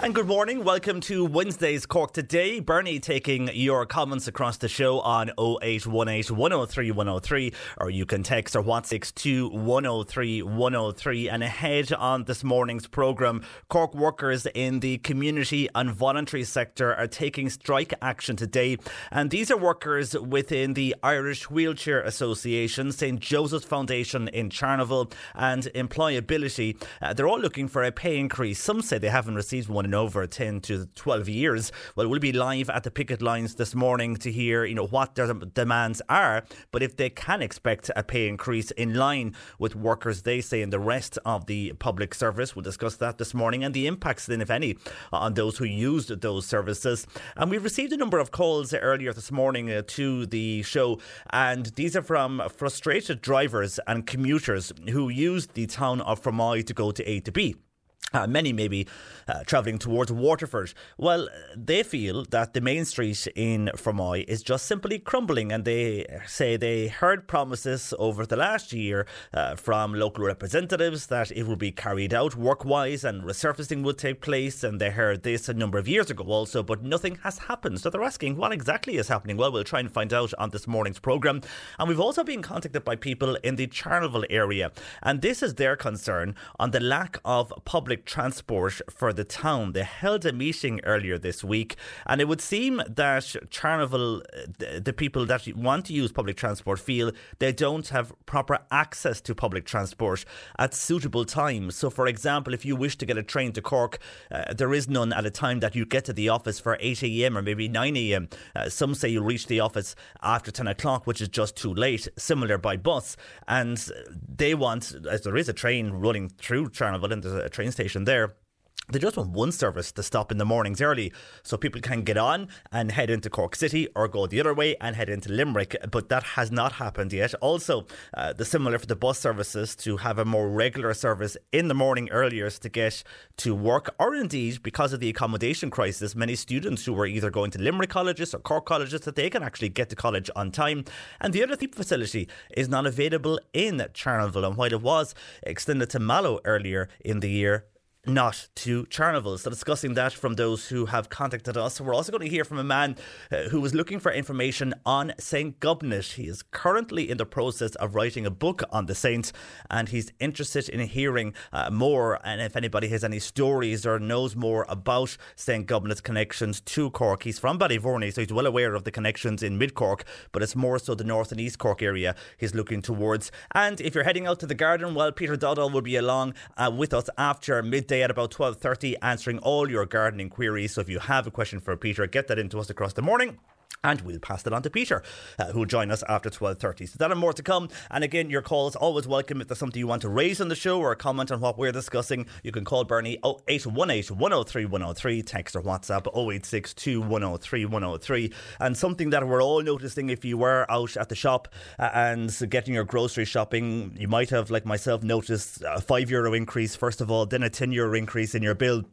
And good morning. Welcome to Wednesday's Cork Today. Bernie taking your comments across the show on 0818 103 103, or you can text or WhatsApp to 103 103. And ahead on this morning's programme, Cork workers in the community and voluntary sector are taking strike action today. And these are workers within the Irish Wheelchair Association, St Joseph's Foundation in Charleville, and Employability. Uh, they're all looking for a pay increase. Some say they haven't received one over 10 to 12 years. Well, we'll be live at the picket lines this morning to hear, you know, what their demands are, but if they can expect a pay increase in line with workers, they say, in the rest of the public service. We'll discuss that this morning and the impacts then, if any, on those who used those services. And we've received a number of calls earlier this morning uh, to the show, and these are from frustrated drivers and commuters who used the town of Fermoy to go to A to B. Uh, many may be uh, travelling towards Waterford. Well, they feel that the main street in Fermoy is just simply crumbling, and they say they heard promises over the last year uh, from local representatives that it would be carried out work wise and resurfacing would take place. And they heard this a number of years ago also, but nothing has happened. So they're asking what exactly is happening. Well, we'll try and find out on this morning's programme. And we've also been contacted by people in the Charleville area, and this is their concern on the lack of public transport for the town. They held a meeting earlier this week, and it would seem that Charleville, the, people that want to use public transport, feel they don't have proper access to public transport at suitable times. So, for example, if you wish to get a train to Cork, uh, there is none at a time that you get to the office for 8 a.m. or maybe 9 a.m. Uh, some say you reach the office after 10 o'clock, which is just too late. Similar by bus, and they want, as there is a train running through Charleville and there's a train station there. They just want one service to stop in the mornings early so people can get on and head into Cork City or go the other way and head into Limerick. But that has not happened yet. Also, uh, the similar for the bus services to have a more regular service in the morning earlier to get to work, or indeed, because of the accommodation crisis, many students who were either going to Limerick colleges or Cork colleges that they can actually get to college on time. And the other TEEP facility is not available in Charleville. And while it was extended to Mallow earlier in the year, not to Charleville. So, discussing that from those who have contacted us. We're also going to hear from a man uh, who was looking for information on St. Gobnait. He is currently in the process of writing a book on the saint, and he's interested in hearing uh, more. And if anybody has any stories or knows more about St. Gobnait's connections to Cork, he's from Ballyvourney, so he's well aware of the connections in mid Cork, but it's more so the North and East Cork area he's looking towards. And if you're heading out to the garden, well, Peter Dowdall will be along uh, with us after midday at about 12.30 answering all your gardening queries. So if you have a question for Peter, get that into us across the morning and we'll pass that on to Peter, uh, who'll join us after 12.30. So that and more to come. And again, your calls always welcome. If there's something you want to raise on the show or a comment on what we're discussing, you can call Bernie 0818 103 103, text or WhatsApp 0862 103 103. And something that we're all noticing if you were out at the shop uh, and getting your grocery shopping, you might have, like myself, noticed a five euro increase, first of all, then a 10 euro increase in your bill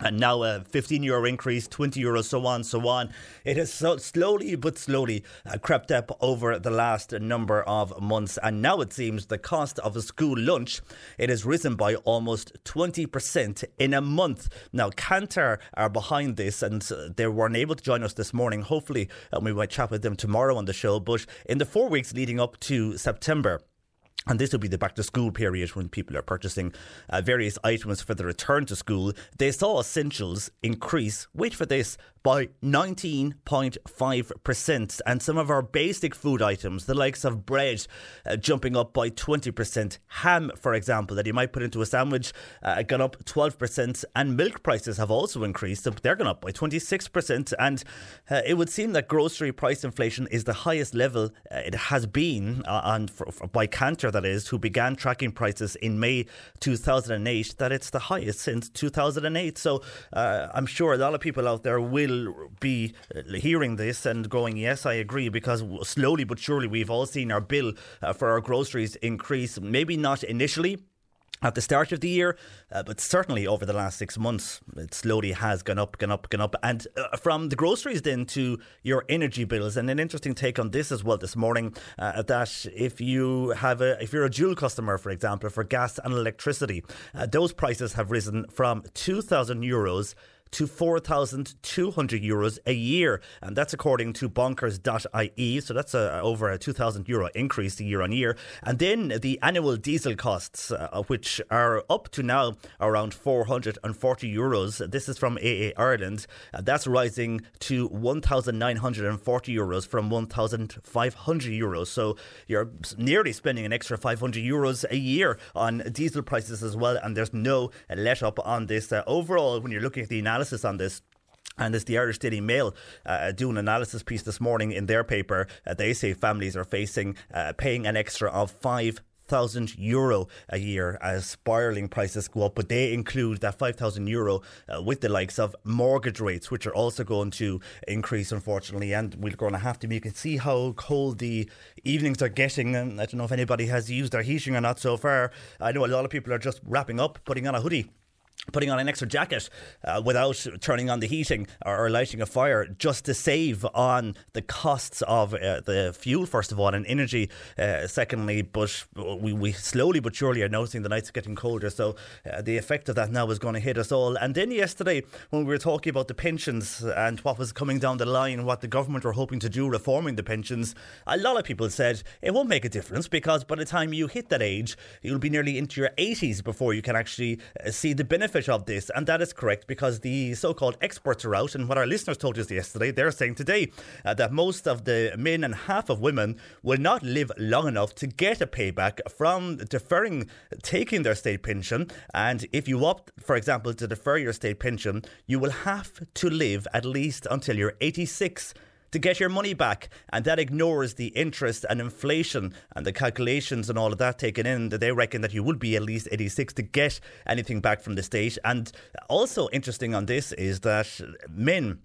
and now a 15 euro increase, 20 euros, so on, so on. It has so slowly but slowly uh, crept up over the last number of months, and now it seems the cost of a school lunch it has risen by almost 20% in a month. Now, Kantar are behind this, and uh, they weren't able to join us this morning. Hopefully, uh, we might chat with them tomorrow on the show. But in the four weeks leading up to September. And this will be the back to school period when people are purchasing uh, various items for the return to school. They saw essentials increase, wait for this, by 19.5%. And some of our basic food items, the likes of bread, uh, jumping up by 20%. Ham, for example, that you might put into a sandwich, uh, gone up 12%. And milk prices have also increased. They're gone up by 26%. And uh, it would seem that grocery price inflation is the highest level uh, it has been uh, on, for, for, by Kantar, that is, who began tracking prices in May 2008, that it's the highest since 2008. So uh, I'm sure a lot of people out there will be hearing this and going, yes, I agree, because slowly but surely we've all seen our bill uh, for our groceries increase. Maybe not initially at the start of the year, uh, but certainly over the last six months, it slowly has gone up, gone up, gone up. And uh, from the groceries then to your energy bills, and an interesting take on this as well this morning uh, that if you have a, if you're a dual customer, for example, for gas and electricity, uh, those prices have risen from two thousand euros to 4,200 euros a year. And that's according to bonkers.ie. So that's a, over a 2,000 euro increase year on year. And then the annual diesel costs, uh, which are up to now around 440 euros. This is from AA Ireland. Uh, that's rising to 1,940 euros from 1,500 euros. So you're nearly spending an extra 500 euros a year on diesel prices as well. And there's no let up on this. Uh, overall, when you're looking at the analysis, analysis on this. And as the Irish Daily Mail uh, do an analysis piece this morning in their paper, uh, they say families are facing uh, paying an extra of five thousand euro a year as spiraling prices go up, but they include that five thousand euro uh, with the likes of mortgage rates, which are also going to increase, unfortunately. And we're going to have to. You can see how cold the evenings are getting. And I don't know if anybody has used their heating or not so far. I know a lot of people are just wrapping up, putting on a hoodie putting on an extra jacket uh, without turning on the heating or, lighting a fire just to save on the costs of uh, the fuel first of all and energy. Uh, secondly but we, we slowly but surely are noticing the nights are getting colder so uh, the effect of that now is going to hit us all. And then yesterday when we were talking about the pensions and what was coming down the line what the government were hoping to do reforming the pensions a lot of people said it won't make a difference because by the time you hit that age you'll be nearly into your 80s before you can actually uh, see the benefit of this, and that is correct because the so called experts are out. And what our listeners told us yesterday, they're saying today uh, that most of the men and half of women will not live long enough to get a payback from deferring taking their state pension. And if you opt, for example, to defer your state pension, you will have to live at least until you're 86 to get your money back. And that ignores the interest and inflation and the calculations and all of that taken in. That they reckon that you would be at least 86 to get anything back from the state. And also interesting on this is that men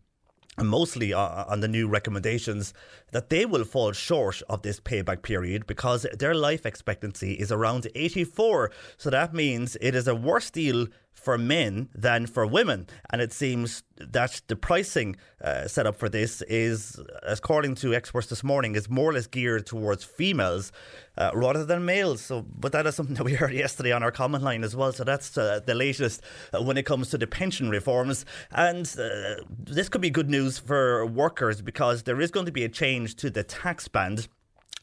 mostly on the new recommendations that they will fall short of this payback period because their life expectancy is around 84 so that means it is a worse deal for men than for women. And it seems that the pricing uh, set up for this is, according to experts this morning, is more or less geared towards females uh, rather than males. So, but that is something that we heard yesterday on our comment line as well. So that's uh, the latest uh, when it comes to the pension reforms. And uh, this could be good news for workers because there is going to be a change to the tax band.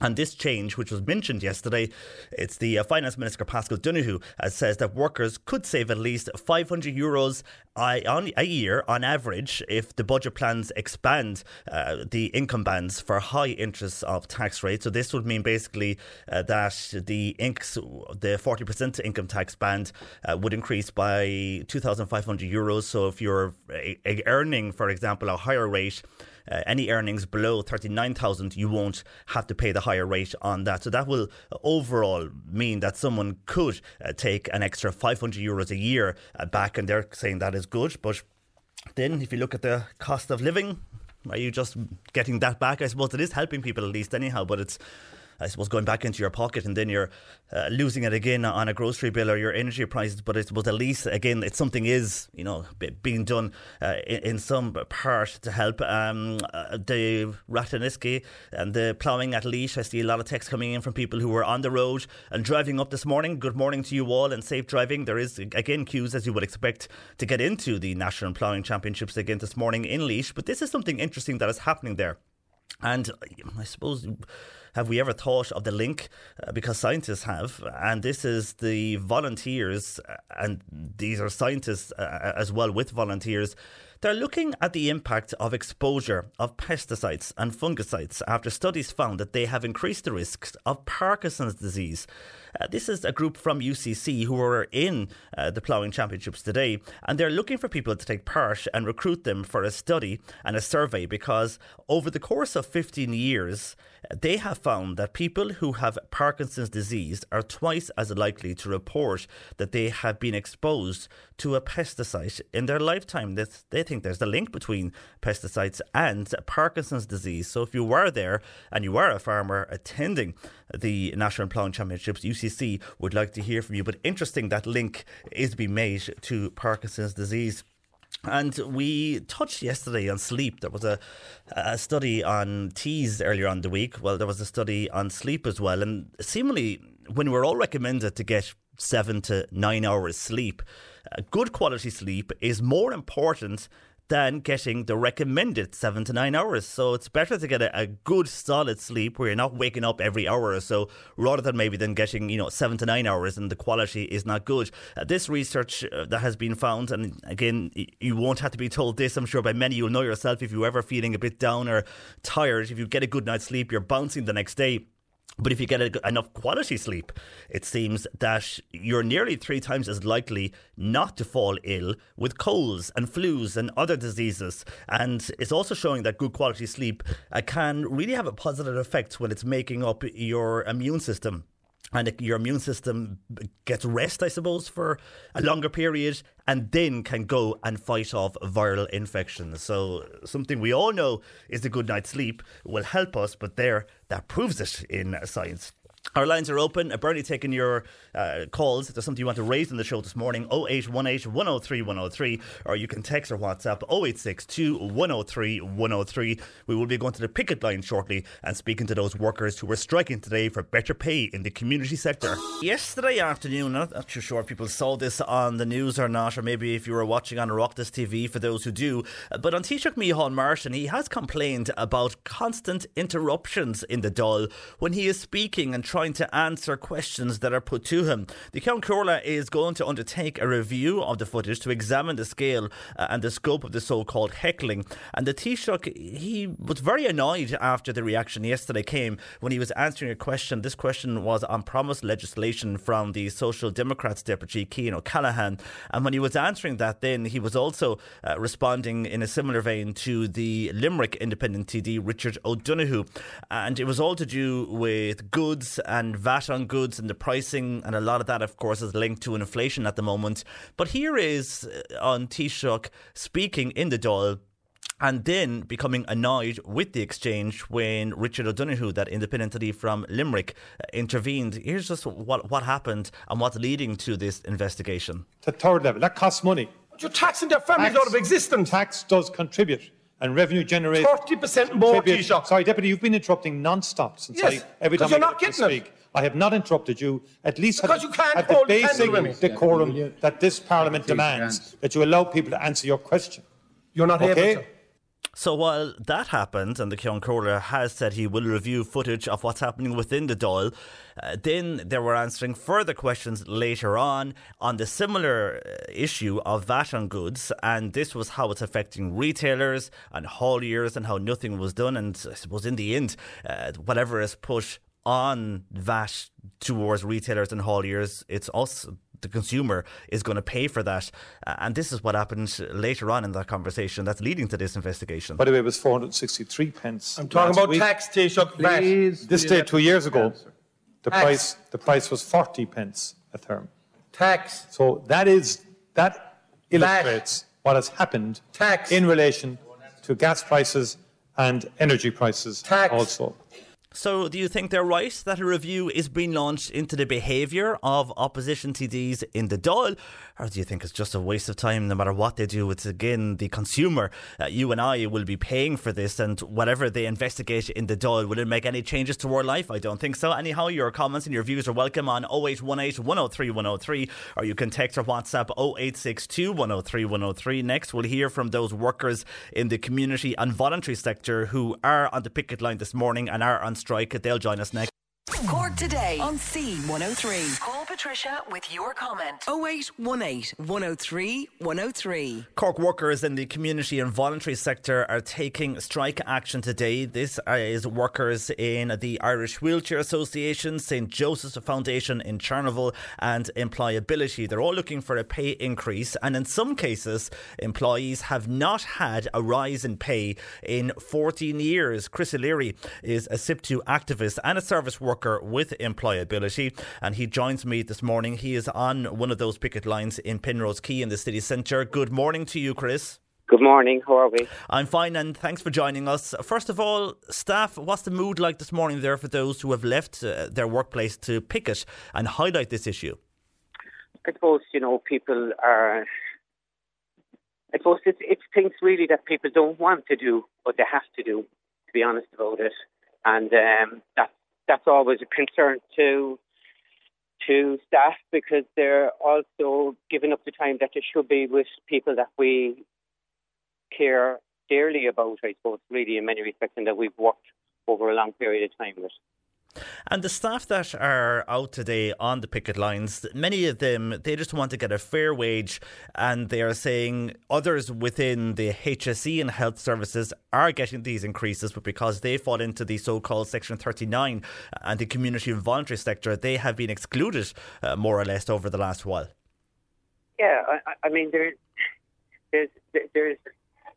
And this change, which was mentioned yesterday, it's the uh, Finance Minister Paschal Donohoe uh, says that workers could save at least 500 euros a, a year on average if the budget plans expand uh, the income bands for high interest of tax rates. So this would mean basically uh, that the inks, the 40% income tax band uh, would increase by 2,500 euros. So if you're uh, earning, for example, a higher rate uh, any earnings below 39,000, you won't have to pay the higher rate on that. So that will overall mean that someone could uh, take an extra 500 euros a year uh, back, and they're saying that is good. But then, if you look at the cost of living, are you just getting that back? I suppose it is helping people at least, anyhow, but it's I suppose, going back into your pocket and then you're uh, losing it again on a grocery bill or your energy prices. But I suppose at least, again, it's something is, you know, be- being done uh, in, in some part to help. Um, uh, the Ratheniska and the ploughing at Laois, I see a lot of texts coming in from people who were on the road and driving up this morning. Good morning to you all and safe driving. There is, again, queues as you would expect to get into the National Ploughing Championships again this morning in Laois. But this is something interesting that is happening there. And I suppose, have we ever thought of the link? Uh, because scientists have, and this is the volunteers, uh, and these are scientists uh, as well with volunteers. They're looking at the impact of exposure of pesticides and fungicides after studies found that they have increased the risks of Parkinson's disease. Uh, this is a group from UCC who are in uh, the ploughing championships today, and they're looking for people to take part and recruit them for a study and a survey because over the course of 15 years, they have found that people who have Parkinson's disease are twice as likely to report that they have been exposed to a pesticide in their lifetime. They, they think there's a link between pesticides and Parkinson's disease. So if you were there and you were a farmer attending the National Ploughing Championships, UCC would like to hear from you. But interesting that link is being made to Parkinson's disease. And we touched yesterday on sleep. There was a, a study on teas earlier on the week. Well, there was a study on sleep as well. And seemingly, when we're all recommended to get seven to nine hours sleep, good quality sleep is more important than getting the recommended seven to nine hours. So it's better to get a, a, good solid sleep where you're not waking up every hour or so, rather than maybe than getting you know seven to nine hours and the quality is not good. Uh, this research uh, that has been found, and again, you won't have to be told this. I'm sure by many you'll know yourself if you're ever feeling a bit down or tired. If you get a good night's sleep, you're bouncing the next day. But if you get enough quality sleep, it seems that you're nearly three times as likely not to fall ill with colds and flus and other diseases. And it's also showing that good quality sleep uh, can really have a positive effect when it's making up your immune system and your immune system gets rest, I suppose, for a longer period, and then can go and fight off viral infections. So, something we all know is a good night's sleep will help us, but there, that proves it in science. Our lines are open. Uh, Bernie taking your uh, calls. If there's something you want to raise in the show this morning, 0818 103 103, or you can text or WhatsApp 0862 103 103. We will be going to the picket line shortly and speaking to those workers who were striking today for better pay in the community sector. Yesterday afternoon, I'm not too sure if people saw this on the news or not, or maybe if you were watching on Oireachtas TV for those who do, but on Taoiseach Micheál Martin, he has complained about constant interruptions in the Dáil when he is speaking and trying to answer questions that are put to him. The Ceann Comhairle is going to undertake a review of the footage to examine the scale uh, and the scope of the so-called heckling. And the Taoiseach, he was very annoyed after the reaction yesterday came when he was answering a question. This question was on promised legislation from the Social Democrats deputy, Cian O'Callaghan. And when he was answering that, then he was also uh, responding in a similar vein to the Limerick Independent TD, Richard O'Donoghue. And it was all to do with goods and VAT on goods and the pricing, and a lot of that, of course, is linked to inflation at the moment. But here is uh, on Taoiseach speaking in the Dáil and then becoming annoyed with the exchange when Richard O'Donoghue, that independent entity from Limerick, uh, intervened. Here's just what, what happened and what's leading to this investigation. The third level, that costs money. You're taxing their families Tax- out of existence. Tax does contribute, and revenue generates 30% more, contribute- Taoiseach. Sorry, Deputy, you've been interrupting non-stop since Yes, I, every time I you're get not to getting it. speak. I have not interrupted you. At least Because have, you can't have the basic candle with decorum that this Parliament demands that you allow people to answer your question. You're not Okay? able to. So while that happened, and the Ceann Comhairle has said he will review footage of what's happening within the Dáil, uh, then they were answering further questions later on on the similar uh, issue of VAT on goods, and this was how it's affecting retailers and hauliers and how nothing was done. And I suppose in the end, uh, whatever is pushed on VAT towards retailers and hauliers, it's us the consumer is going to pay for that. Uh, and this is what happened later on in that conversation that's leading to this investigation. By the way, it was 463 pence. I'm talking about week. tax, Taoiseach, VAT. This day two years ago, the Tax. price the price was 40 pence a term. Tax. So that is that illustrates what has happened Tax. in relation to gas prices and energy prices Tax. also. So, do you think they're right that a review is being launched into the behaviour of opposition TDs in the Dáil? Or do you think it's just a waste of time no matter what they do? It's again the consumer. Uh, you and I will be paying for this, and whatever they investigate in the Dáil, will it make any changes to our life? I don't think so. Anyhow, your comments and your views are welcome on 0818 103 103, or you can text or WhatsApp 0862 103 103. Next, we'll hear from those workers in the community and voluntary sector who are on the picket line this morning and are on strike. They'll join us next. Cork today on C103. Call Patricia with your comment. 0818 103 103. Cork workers in the community and voluntary sector are taking strike action today. This is workers in the Irish Wheelchair Association, St Joseph's Foundation in Charleville, and Employability. They're all looking for a pay increase, and in some cases, employees have not had a rise in pay in 14 years. Chris O'Leary is a SIPTU activist and a service worker with employability, and he joins me this morning. He is on one of those picket lines in Penrose Quay in the city centre. Good morning to you, Chris. Good morning. How are we? I'm fine, and thanks for joining us. First of all, staff, what's the mood like this morning there for those who have left uh, their workplace to picket and highlight this issue? I suppose you know people are. I suppose it's it's things really that people don't want to do, but they have to do. To be honest about it, and um, that's that's always a concern to to staff because they're also giving up the time that they should be with people that we care dearly about. I suppose really in many respects, and that we've worked over a long period of time with. And the staff that are out today on the picket lines, many of them, they just want to get a fair wage. And they are saying others within the HSE and health services are getting these increases, but because they fall into the so called Section 39 and the community and voluntary sector, they have been excluded uh, more or less over the last while. Yeah, I, I mean, there, there's there's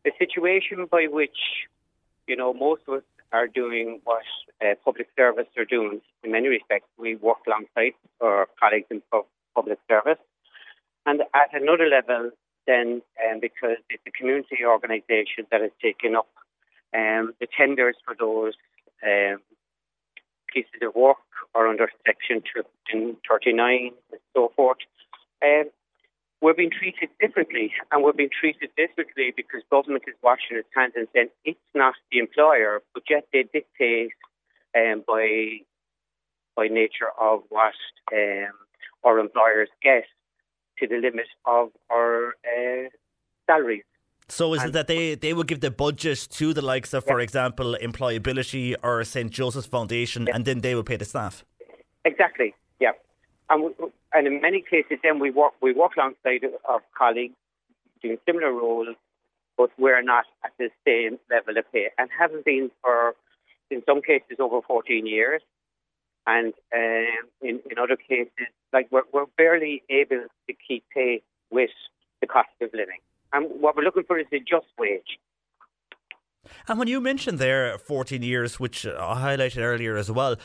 a situation by which, you know, most of us are doing what uh, public service are doing. In many respects, we work alongside our colleagues in public service. And at another level, then, um, because it's a community organisation that has taken up um, the tenders for those um, pieces of work or under Section 39 and so forth, um, we're being treated differently, and we're being treated differently because government is washing its hands and saying it's not the employer, but yet they dictate um, by by nature of what um, our employers get to the limit of our uh, salaries. So is it that they, they will give the budget to the likes of, for example, employability or St Joseph's Foundation, and then they will pay the staff? Exactly. Yeah, and we, and in many cases, then we work we work alongside of colleagues doing similar roles, but we're not at the same level of pay, and haven't been for in some cases over 14 years, and um, in in other cases, like we're we're barely able to keep pace with the cost of living. And what we're looking for is a just wage. And when you mentioned there 14 years, which I highlighted earlier as well,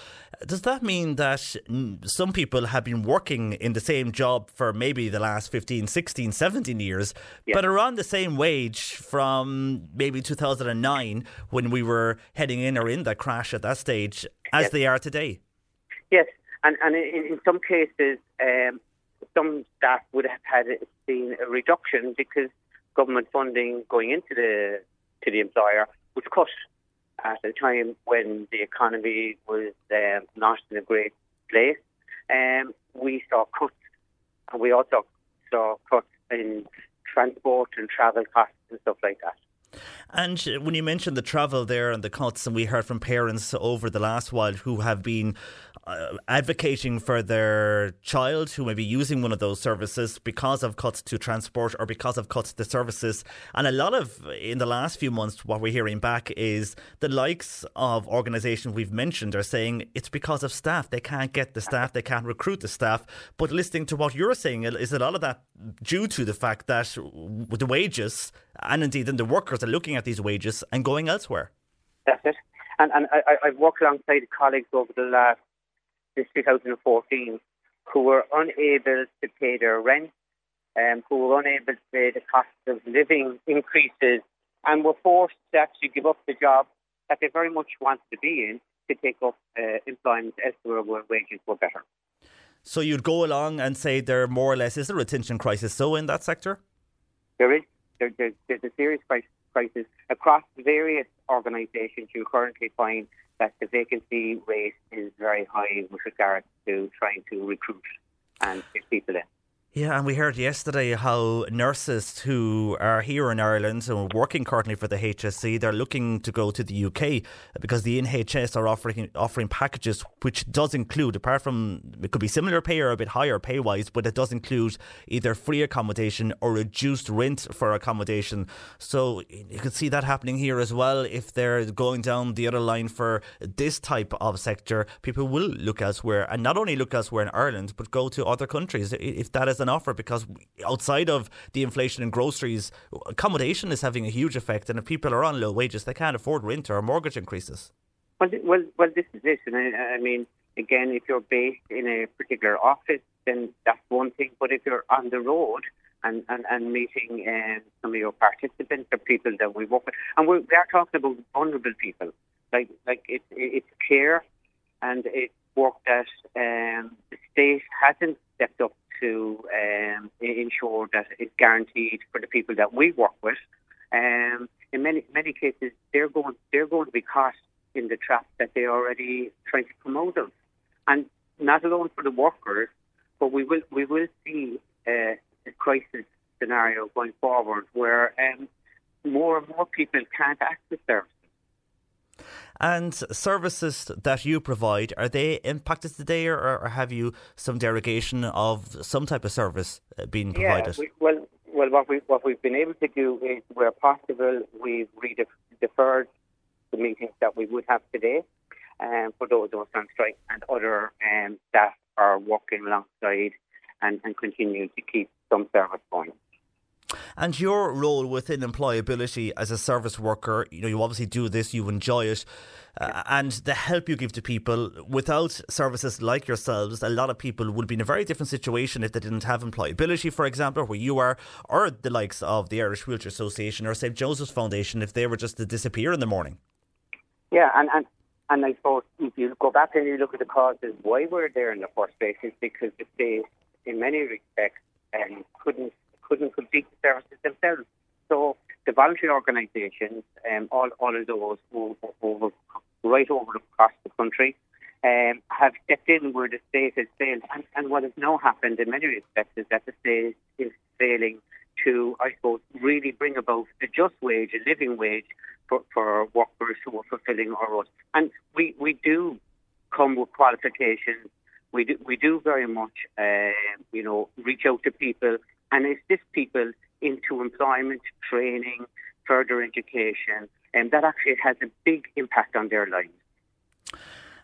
does that mean that some people have been working in the same job for maybe the last 15, 16, 17 years, Yeah. but are on the same wage from maybe 2009 when we were heading in or in the crash at that stage as Yes. they are today? Yes, and and in, in some cases, um, some staff would have had seen a reduction because government funding going into the to the employer was cut at a time when the economy was um, not in a great place. Um, we saw cuts, and we also saw cuts in transport and travel costs and stuff like that. And when you mentioned the travel there and the cuts, and we heard from parents over the last while who have been uh, advocating for their child who may be using one of those services because of cuts to transport or because of cuts to services. And a lot of, in the last few months, what we're hearing back is the likes of organisations we've mentioned are saying it's because of staff. They can't get the staff, they can't recruit the staff. But listening to what you're saying, is a lot of that due to the fact that the wages and indeed then the workers are looking at these wages and going elsewhere. That's it. And and I, I've worked alongside colleagues over the last since 2014 who were unable to pay their rent, um, who were unable to pay the cost of living increases, and were forced to actually give up the job that they very much wanted to be in to take up uh, employment elsewhere where wages were better. So you'd go along and say there more or less is a retention crisis. So in that sector, There is there, there, there's a serious crisis, across various organisations. You currently find that the vacancy rate is very high with regard to trying to recruit and get people in. Yeah, and we heard yesterday how nurses who are here in Ireland and working currently for the HSE, they're looking to go to the UK because the NHS are offering offering packages which does include, apart from it could be similar pay or a bit higher pay wise, but it does include either free accommodation or reduced rent for accommodation. So you can see that happening here as well. If they're going down the other line for this type of sector, people will look elsewhere and not only look elsewhere in Ireland, but go to other countries if that is an offer because outside of the inflation in groceries, accommodation is having a huge effect. And if people are on low wages, they can't afford rent or mortgage increases. Well, well, well, this is it. And I, I mean, again, if you're based in a particular office, then that's one thing. But if you're on the road and, and, and meeting um, some of your participants or people that we work with, and we're, we are talking about vulnerable people, like like it, it, it's care and it's work that um, the state hasn't stepped up to um, ensure that it's guaranteed for the people that we work with. Um, in many many cases, they're going they're going to be caught in the trap that they're already trying to promote them, and not alone for the workers, but we will we will see uh, a crisis scenario going forward where um, more and more people can't access services. And services that you provide, are they impacted today or, or have you some derogation of some type of service uh, being provided? Yeah, we, well, well, what we what we've been able to do is, where possible, we've deferred the meetings that we would have today, um, for those who are on strike, and other um, staff are working alongside and, and continue to keep some service going. And your role within employability as a service worker, you know, you obviously do this, you enjoy it, uh, and the help you give to people. Without services like yourselves, a lot of people would be in a very different situation if they didn't have employability, for example, where you are, or the likes of the Irish Wheelchair Association or St Joseph's Foundation, if they were just to disappear in the morning. Yeah, and, and and I suppose if you go back and you look at the causes why we're there in the first place is because the state, in many respects, um, couldn't couldn't complete the services themselves. So the voluntary organisations, um, all all of those who, over, right over across the country, um, have stepped in where the state has failed. And, and what has now happened in many respects is that the state is failing to, I suppose, really bring about a just wage, a living wage for, for workers who are fulfilling our roles. And we, we do come with qualifications. We do, we do very much, uh, you know, reach out to people and assist people into employment, training, further education, and that actually has a big impact on their lives.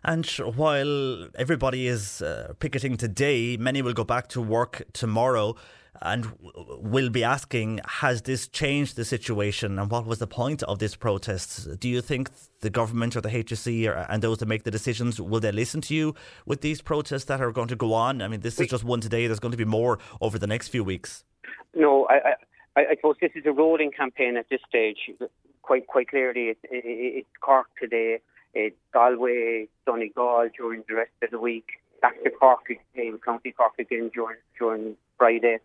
And while everybody is uh, picketing today, many will go back to work tomorrow and will be asking, has this changed the situation and what was the point of this protest? Do you think the government or the HSE or, and those that make the decisions, will they listen to you with these protests that are going to go on? I mean, this is just one today. There's going to be more over the next few weeks. No, I, I, I suppose this is a rolling campaign at this stage. Quite, quite clearly, it's, it, Cork today, it's Galway, Donegal during the rest of the week, back to Cork County Cork again during during Friday.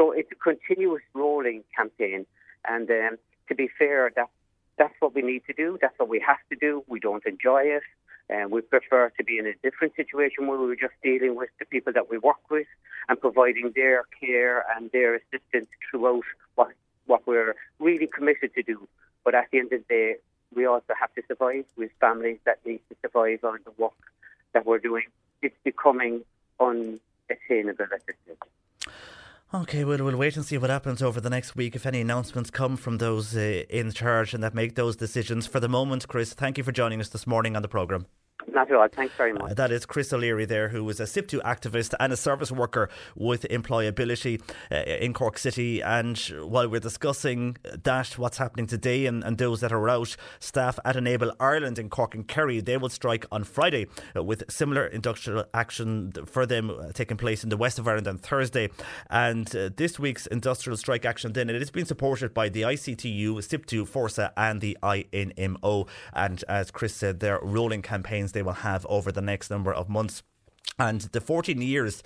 So it's a continuous rolling campaign, and um, to be fair, that that's what we need to do. That's what we have to do. We don't enjoy it. And we prefer to be in a different situation where we're just dealing with the people that we work with and providing their care and their assistance throughout what, what we're really committed to do. But at the end of the day, we also have to survive with families that need to survive on the work that we're doing. It's becoming unattainable at this stage. Okay, well, we'll wait and see what happens over the next week if any announcements come from those uh, in charge and that make those decisions. For the moment, Chris, thank you for joining us this morning on the programme. Not at all. Thanks very much. Uh, that is Chris O'Leary there, who is a SIPTU activist and a service worker with employability uh, in Cork City. And while we're discussing that, what's happening today and, and those that are out, staff at Enable Ireland in Cork and Kerry, they will strike on Friday uh, with similar industrial action for them uh, taking place in the west of Ireland on Thursday. And uh, this week's industrial strike action then, it has been supported by the ICTU, SIPTU, Fórsa and the INMO. And as Chris said, they're rolling campaigns they will have over the next number of months. And the 14 years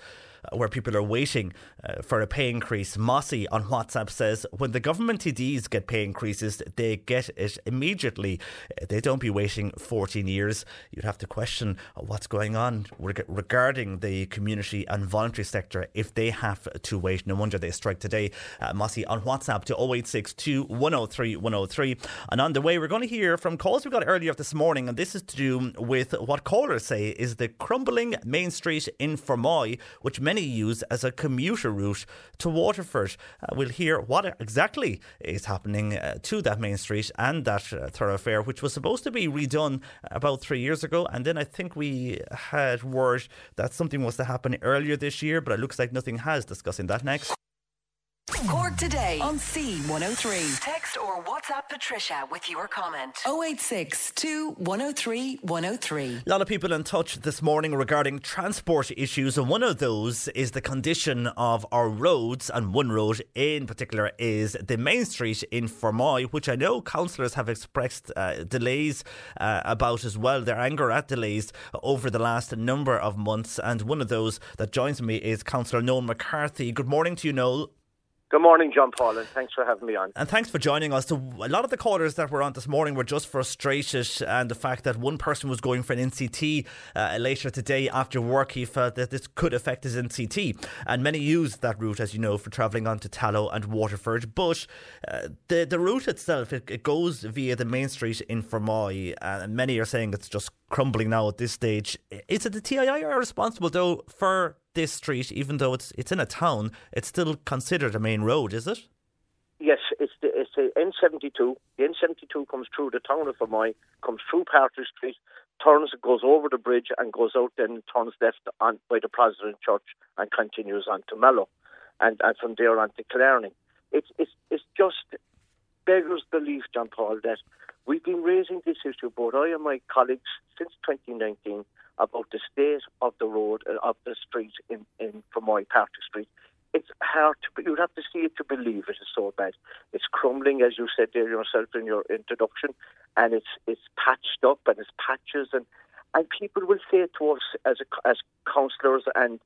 where people are waiting uh, for a pay increase. Mossy on WhatsApp says when the government TDs get pay increases, they get it immediately. Uh, They don't be waiting 14 years. You'd have to question what's going on reg- regarding the community and voluntary sector if they have to wait. No wonder they strike today. Uh, Mossy on WhatsApp to 0862 103 103. And on the way, we're going to hear from calls we got earlier this morning, and this is to do with what callers say is the crumbling main street in Fermoy, which many use as a commuter route to Waterford. Uh, we'll hear what exactly is happening uh, to that main street and that uh, thoroughfare, which was supposed to be redone about three years ago. And then I think we had word that something was to happen earlier this year, but it looks like nothing has. Discussing that next. Cork today on C103. Text or WhatsApp Patricia with your comment. 086 103 103. A lot of people in touch this morning regarding transport issues, and one of those is the condition of our roads. And one road in particular is the main street in Fermoy, which I know councillors have expressed uh, delays uh, about as well, their anger at delays over the last number of months. And one of those that joins me is Councillor Noel McCarthy. Good morning to you, Noel. Good morning, John Paul, and thanks for having me on. And thanks for joining us. So a lot of the callers that were on this morning were just frustrated, and the fact that one person was going for an NCT uh, later today after work, he felt that this could affect his NCT. And many used that route, as you know, for travelling on to Tallow and Waterford. But uh, the the route itself, it, it goes via the main street in Fermoy, and many are saying it's just crumbling now at this stage. Is it the TII are responsible though for this street, even though it's it's in a town, it's still considered a main road, is it? Yes, it's the it's the N72. The N72 comes through the town of Fermoy, comes through Patrick Street, turns, goes over the bridge, and goes out. Then turns left on by the Protestant Church and continues on to Mallow, and and from there on to Killarney. It's it's it's just beggars belief, John Paul, that we've been raising this issue, both I and my colleagues, since 2019 about the state of the road uh, of the street in in Fermoy Patrick Street. It's hard to you'd have to see it to believe it is so bad. It's crumbling, as you said there yourself in your introduction, and it's it's patched up and it's patches and and people will say to us as a, as councillors and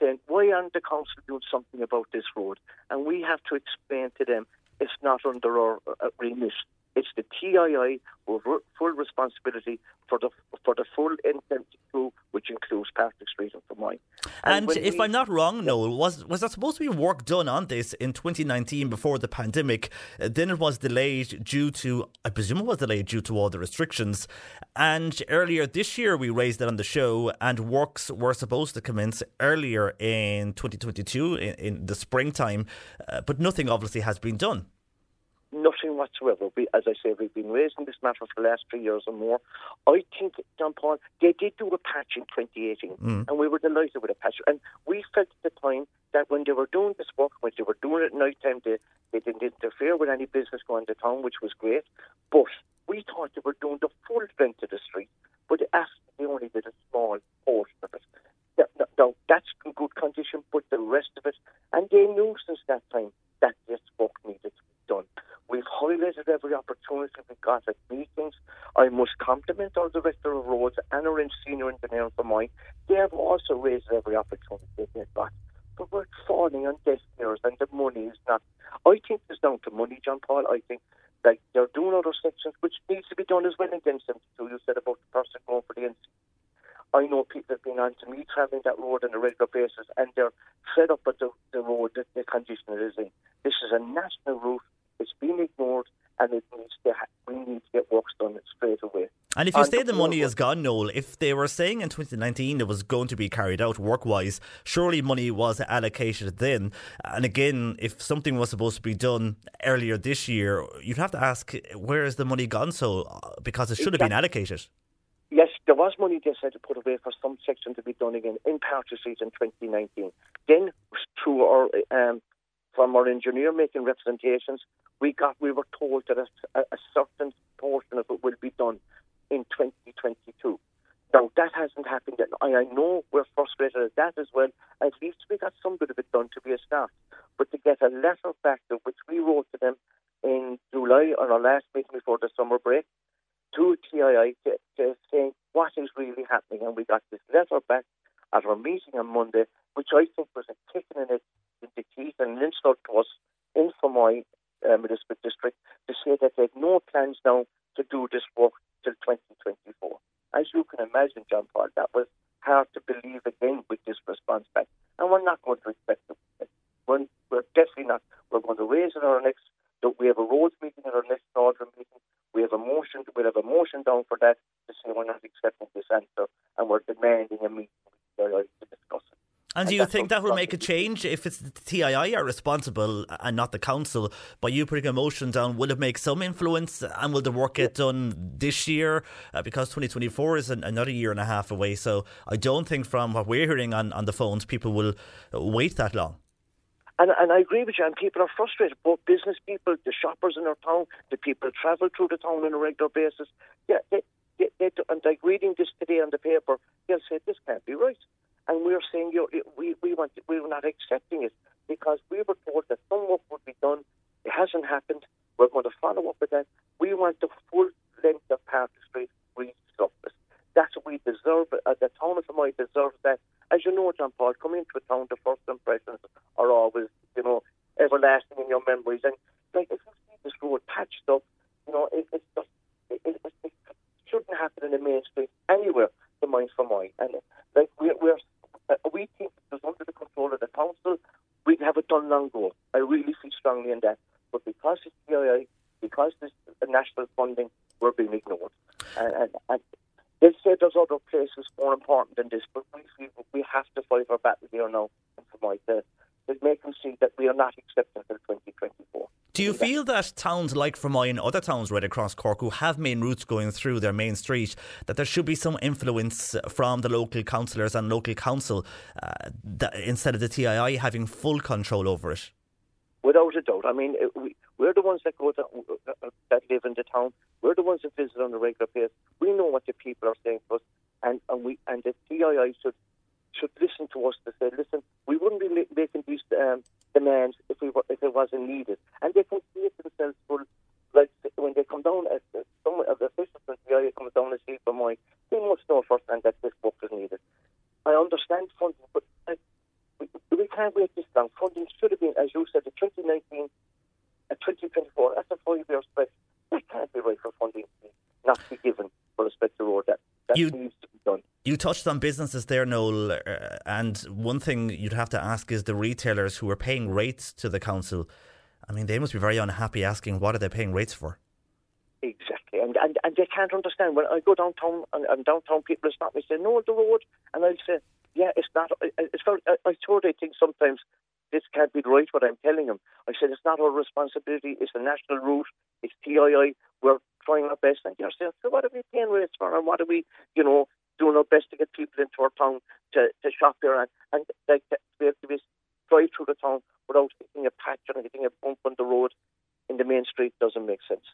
saying, why aren't the council doing something about this road? And we have to explain to them it's not under our uh, remit. It's the TII with full responsibility for the for the full N72, which includes Patrick Street and Fermoy. And, when if we- I'm not wrong, Noel, was was there supposed to be work done on this in 2019 before the pandemic? Uh, then it was delayed due to, I presume it was delayed due to all the restrictions. And earlier this year, we raised it on the show, and works were supposed to commence earlier in 2022 in, in the springtime, uh, but nothing obviously has been done. Nothing whatsoever. We, as I say, we've been raising this matter for the last three years or more. I think, John Paul, they did do a patch in 2018, Mm. and we were delighted with a patch. And we felt at the time that when they were doing this work, when they were doing it at night time, they, they didn't interfere with any business going to town, which was great. But we thought they were doing the full length of the street, but they actually only did a small portion of it. Now, now- now, that's in good condition, but the rest of it, and they knew since that time that this work needed to be done. We've highlighted every opportunity we've got at meetings. I must compliment the director of roads and our senior engineer for mine. They have also raised every opportunity they've got. But we're falling on deaf ears and the money is not. I think it's down to money, John Paul. I think like they're doing other sections which needs to be done as well in the N72. You said about the person going for the NC. I know people have been on to me travelling that road on a regular basis and they're fed up with the, the road, the, the condition it is in. This is a national route. It's been ignored and it needs to ha- we need to get works done straight away. And if you On say the the money is gone, Noel, if they were saying in 2019 it was going to be carried out work wise, surely money was allocated then. And again, if something was supposed to be done earlier this year, you'd have to ask where is the money gone so uh, because it should have been allocated. Yes, there was money they said to put away for some section to be done again in Street in 2019. Then, through our um, from our engineer making representations, we got we were told that a, a certain portion of it will be done in 2022. Now that hasn't happened yet. I, I know we're frustrated at that as well. At least we got some bit of it done to be a start. But to get a letter back which we wrote to them in July on our last meeting before the summer break, to TII to, to what is really happening. And we got this letter back at our meeting on Monday, which I think was a kick in the, in the teeth and an insult to us in Fermoy uh, Municipal District to say that they have no plans now to do this work till 2024. As you can imagine, John Paul, that was hard to believe again with this response back. And we're not going to expect it. We're, we're definitely not. We're going to raise it at our next. We have a roads meeting at our next order meeting. We have a motion. We'll have a motion down for that to say we're not accepting this answer, and we're demanding a meeting to discuss it. And do you think that will make a change if it's the TII are responsible and not the council? By you putting a motion down, will it make some influence and will the work get done this year? Uh, because 2024 is an, another year and a half away. So I don't think from what we're hearing on, on the phones, people will wait that long. And, and I agree with you, and people are frustrated, both business people, the shoppers in our town, the people who travel through the town on a regular basis. Yeah, they, they, they, and like reading this today on the paper, they'll say, this can't be right. And we're saying, you we, we, want, we were not accepting it because we were told that some work would be done. It hasn't happened. We're going to follow up with that. We want the full length of Patrick Street resurfaced. That's what we deserve. Uh, the town of Fermoy deserves that. As you know, John Paul, coming into a town, the first impressions are always, you know, everlasting in your memories. And like, if you see this road patched up, you know, it, it's just, it, it, it shouldn't happen in the main street anywhere, the Mines Fermoy. And like, we're, we're Uh, we think it was under the control of the council. We'd have it done long ago. I really feel strongly in that. But because it's TII, because there's national funding, we're being ignored. And, and, and they say there's other places more important than this, but we feel we have to fight our battle here now to, to make them see that we are not accepting until 2024. Do you feel that towns like Fermoy and other towns right across Cork who have main routes going through their main street, that there should be some influence from the local councillors and local council uh, that, instead of the TII having full control over it? Without a doubt. I mean, we, we're the ones that go to, uh, that live in the town. We're the ones that visit on a regular basis. We know what the people are saying to us, and, and we and the TII should should listen to us to say, listen, we wouldn't be making these um, demands if we were, if it wasn't needed, and they can see it themselves. For, like when they come down, as uh, some of the officials from the area comes down and see Fermoy, they must know firsthand that this work is needed. I understand funding, but like, we, we can't wait this long. Funding should have been, as you said, the 2019 and 2024. That's a five-year stretch. That can't be right for funding not to be given for respect to road. That that You- needs to be done. You touched on businesses there, Noel, uh, and one thing you'd have to ask is the retailers who are paying rates to the council. I mean, they must be very unhappy asking what are they paying rates for? Exactly, and, and and they can't understand. When I go downtown and, and downtown, people stop me and say, "No, the road," and I'll say, "Yeah, it's not." I- I- It's very, I, I they think sometimes this can't be right. What I'm telling them, I said, "It's not our responsibility. It's a national route. It's TII. We're trying our best." And saying, "So what are we paying rates for? And what are we, you know, doing our best to get people into our town to, to shop here and and like to be able to be, drive through the town without hitting a patch or hitting a bump on the road in the main street doesn't make sense."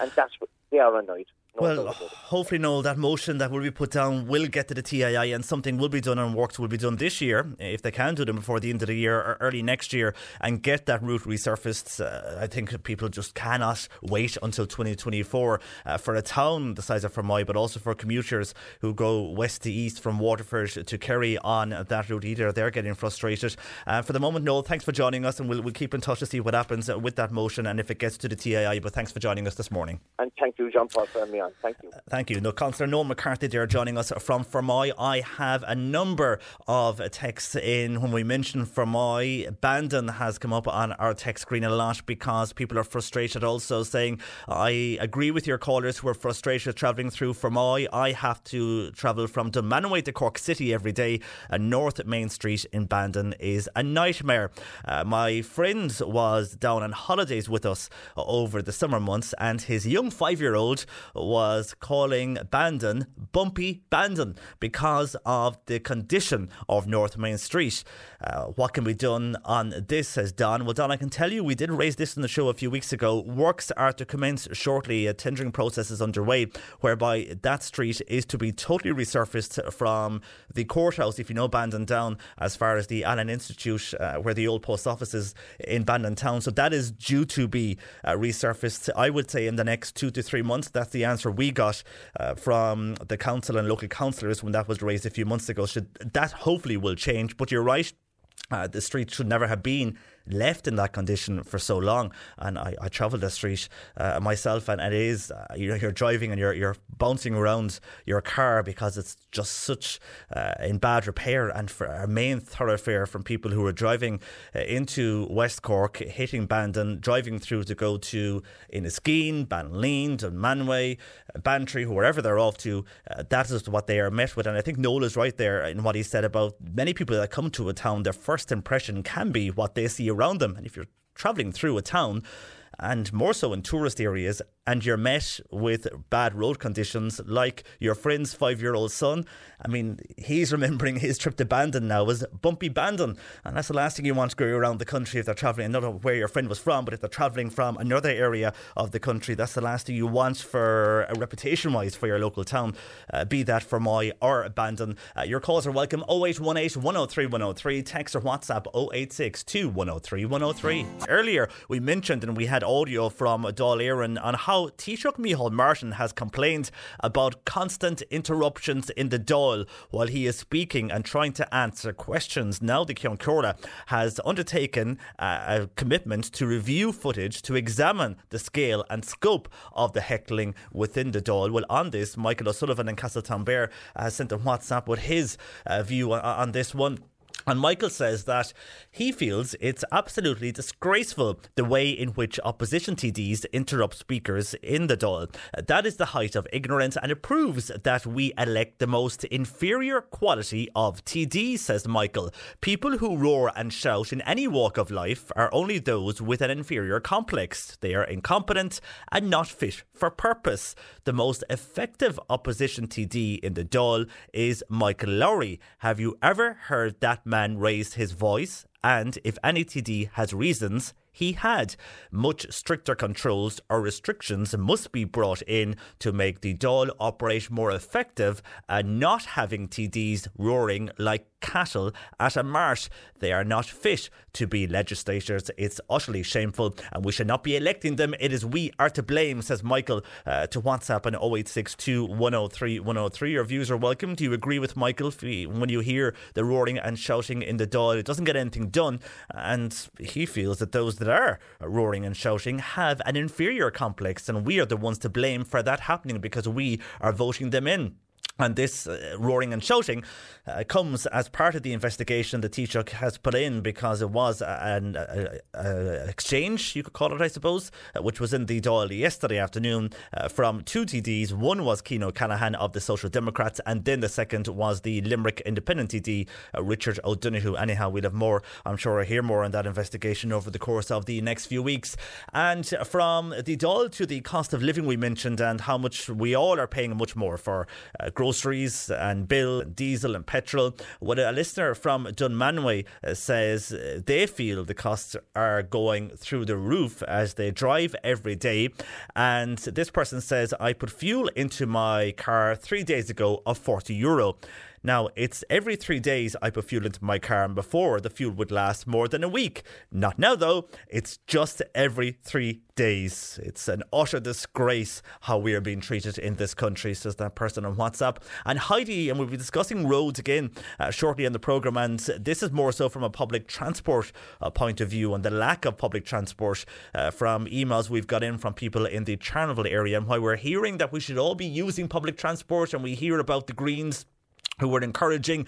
And that's what they are annoyed. No Well, doubt about it. hopefully, Noel, that motion that will be put down will get to the TII and something will be done and works will be done this year, if they can do them before the end of the year or early next year, and get that route resurfaced. Uh, I think people just cannot wait until 2024 uh, for a town the size of Fermoy, but also for commuters who go west to east from Waterford to Kerry on that route either. They're getting frustrated. Uh, for the moment, Noel, thanks for joining us, and we'll, we'll keep in touch to see what happens with that motion and if it gets to the TII. But thanks for joining us this morning. And thank you, John Paul, for having me on. Thank you. Thank you. No, Councillor Noel McCarthy there joining us from Fermoy. I have a number of texts in when we mentioned Fermoy. Bandon has come up on our text screen a lot because people are frustrated also saying, I agree with your callers who are frustrated travelling through Fermoy. I have to travel from Dunmanway to Cork City every day and North Main Street in Bandon is a nightmare. Uh, my friend was down on holidays with us over the summer months and his young five-year-old was calling Bandon Bumpy Bandon because of the condition of North Main Street. Uh, what can be done on this, says Don? Well, Don, I can tell you we did raise this in the show a few weeks ago. Works are to commence shortly. A tendering process is underway whereby that street is to be totally resurfaced from the courthouse, if you know Bandon down, as far as the Allin Institute, uh, where the old post office is in Bandon town. So that is due to be uh, resurfaced, I would say, in the next two to three months. That's the answer answer we got uh, from the council and local councillors when that was raised a few months ago. Should that hopefully will change. But you're right. Uh, the street should never have been left in that condition for so long. And I, I travelled the street uh, myself, and it is uh, you know you're driving and you're you're bouncing around your car because it's just such uh, in bad repair. And for a main thoroughfare from people who are driving uh, into West Cork, hitting Bandon, driving through to go to Enniskeane, Ballineen, Dunmanway, uh, Bantry, wherever they're off to, that is what they are met with. And I think Noel is right there in what he said about many people that come to a town, their first impression can be what they see around them. And if you're travelling through a town, and more so in tourist areas, and you're met with bad road conditions, like your friend's five year old son. I mean, he's remembering his trip to Bandon now as bumpy Bandon, and that's the last thing you want to go around the country if they're travelling. Know where your friend was from, but if they're travelling from another area of the country, that's the last thing you want for uh, reputation wise for your local town, uh, be that Fermoy or Bandon. Uh, your calls are welcome 0818 103 103, text or WhatsApp 0862 103 103. Earlier, we mentioned and we had audio from Dáil Éireann on how Taoiseach Micheál Martin has complained about constant interruptions in the Dáil while he is speaking and trying to answer questions. Now, the Comhairle has undertaken uh, a commitment to review footage to examine the scale and scope of the heckling within the Dáil. Well, on this, Michael O'Sullivan in Castletownbere has sent a WhatsApp with his uh, view on, on this one. And Michael says that he feels it's absolutely disgraceful the way in which opposition TDs interrupt speakers in the Dáil. That is the height of ignorance and it proves that we elect the most inferior quality of TDs, says Michael. People who roar and shout in any walk of life are only those with an inferior complex. They are incompetent and not fit for purpose. The most effective opposition TD in the Dáil is Michael Lowry. Have you ever heard that man raised his voice? And if any TD has reasons, he had. Much stricter controls or restrictions must be brought in to make the Dáil operate more effective and not having TDs roaring like cattle at a marsh. They are not fit to be legislators. It's utterly shameful and we should not be electing them. It is we are to blame, says Michael uh, to WhatsApp on 0862 103 103. Your views are welcome. Do you agree with Michael when you hear the roaring and shouting in the Dáil? It doesn't get anything done and he feels that those that are roaring and shouting have an inferior complex and we are the ones to blame for that happening because we are voting them in. And this uh, roaring and shouting uh, comes as part of the investigation that Taoiseach has put in because it was an a, a exchange, you could call it, I suppose, uh, which was in the Dáil yesterday afternoon uh, from two TDs. One was Cian O'Callaghan of the Social Democrats, and then the second was the Limerick Independent TD, uh, Richard O'Donoghue. Anyhow, we'll have more, I'm sure, I'll hear more on that investigation over the course of the next few weeks. And from the Dáil to the cost of living we mentioned and how much we all are paying much more for uh, groceries and bill, and diesel and petrol. What a listener from Dunmanway uh, says uh, they feel the costs are going through the roof as they drive every day. And this person says, I put fuel into my car three days ago of 40 euro. Now, it's every three days I put fuel into my car, and before the fuel would last more than a week. Not now, though. It's just every three days. It's an utter disgrace how we are being treated in this country, says that person on WhatsApp. And Heidi, and we'll be discussing roads again uh, shortly in the programme, and this is more so from a public transport uh, point of view and the lack of public transport uh, from emails we've got in from people in the Charleville area, and why we're hearing that we should all be using public transport, and we hear about the Greens who were encouraging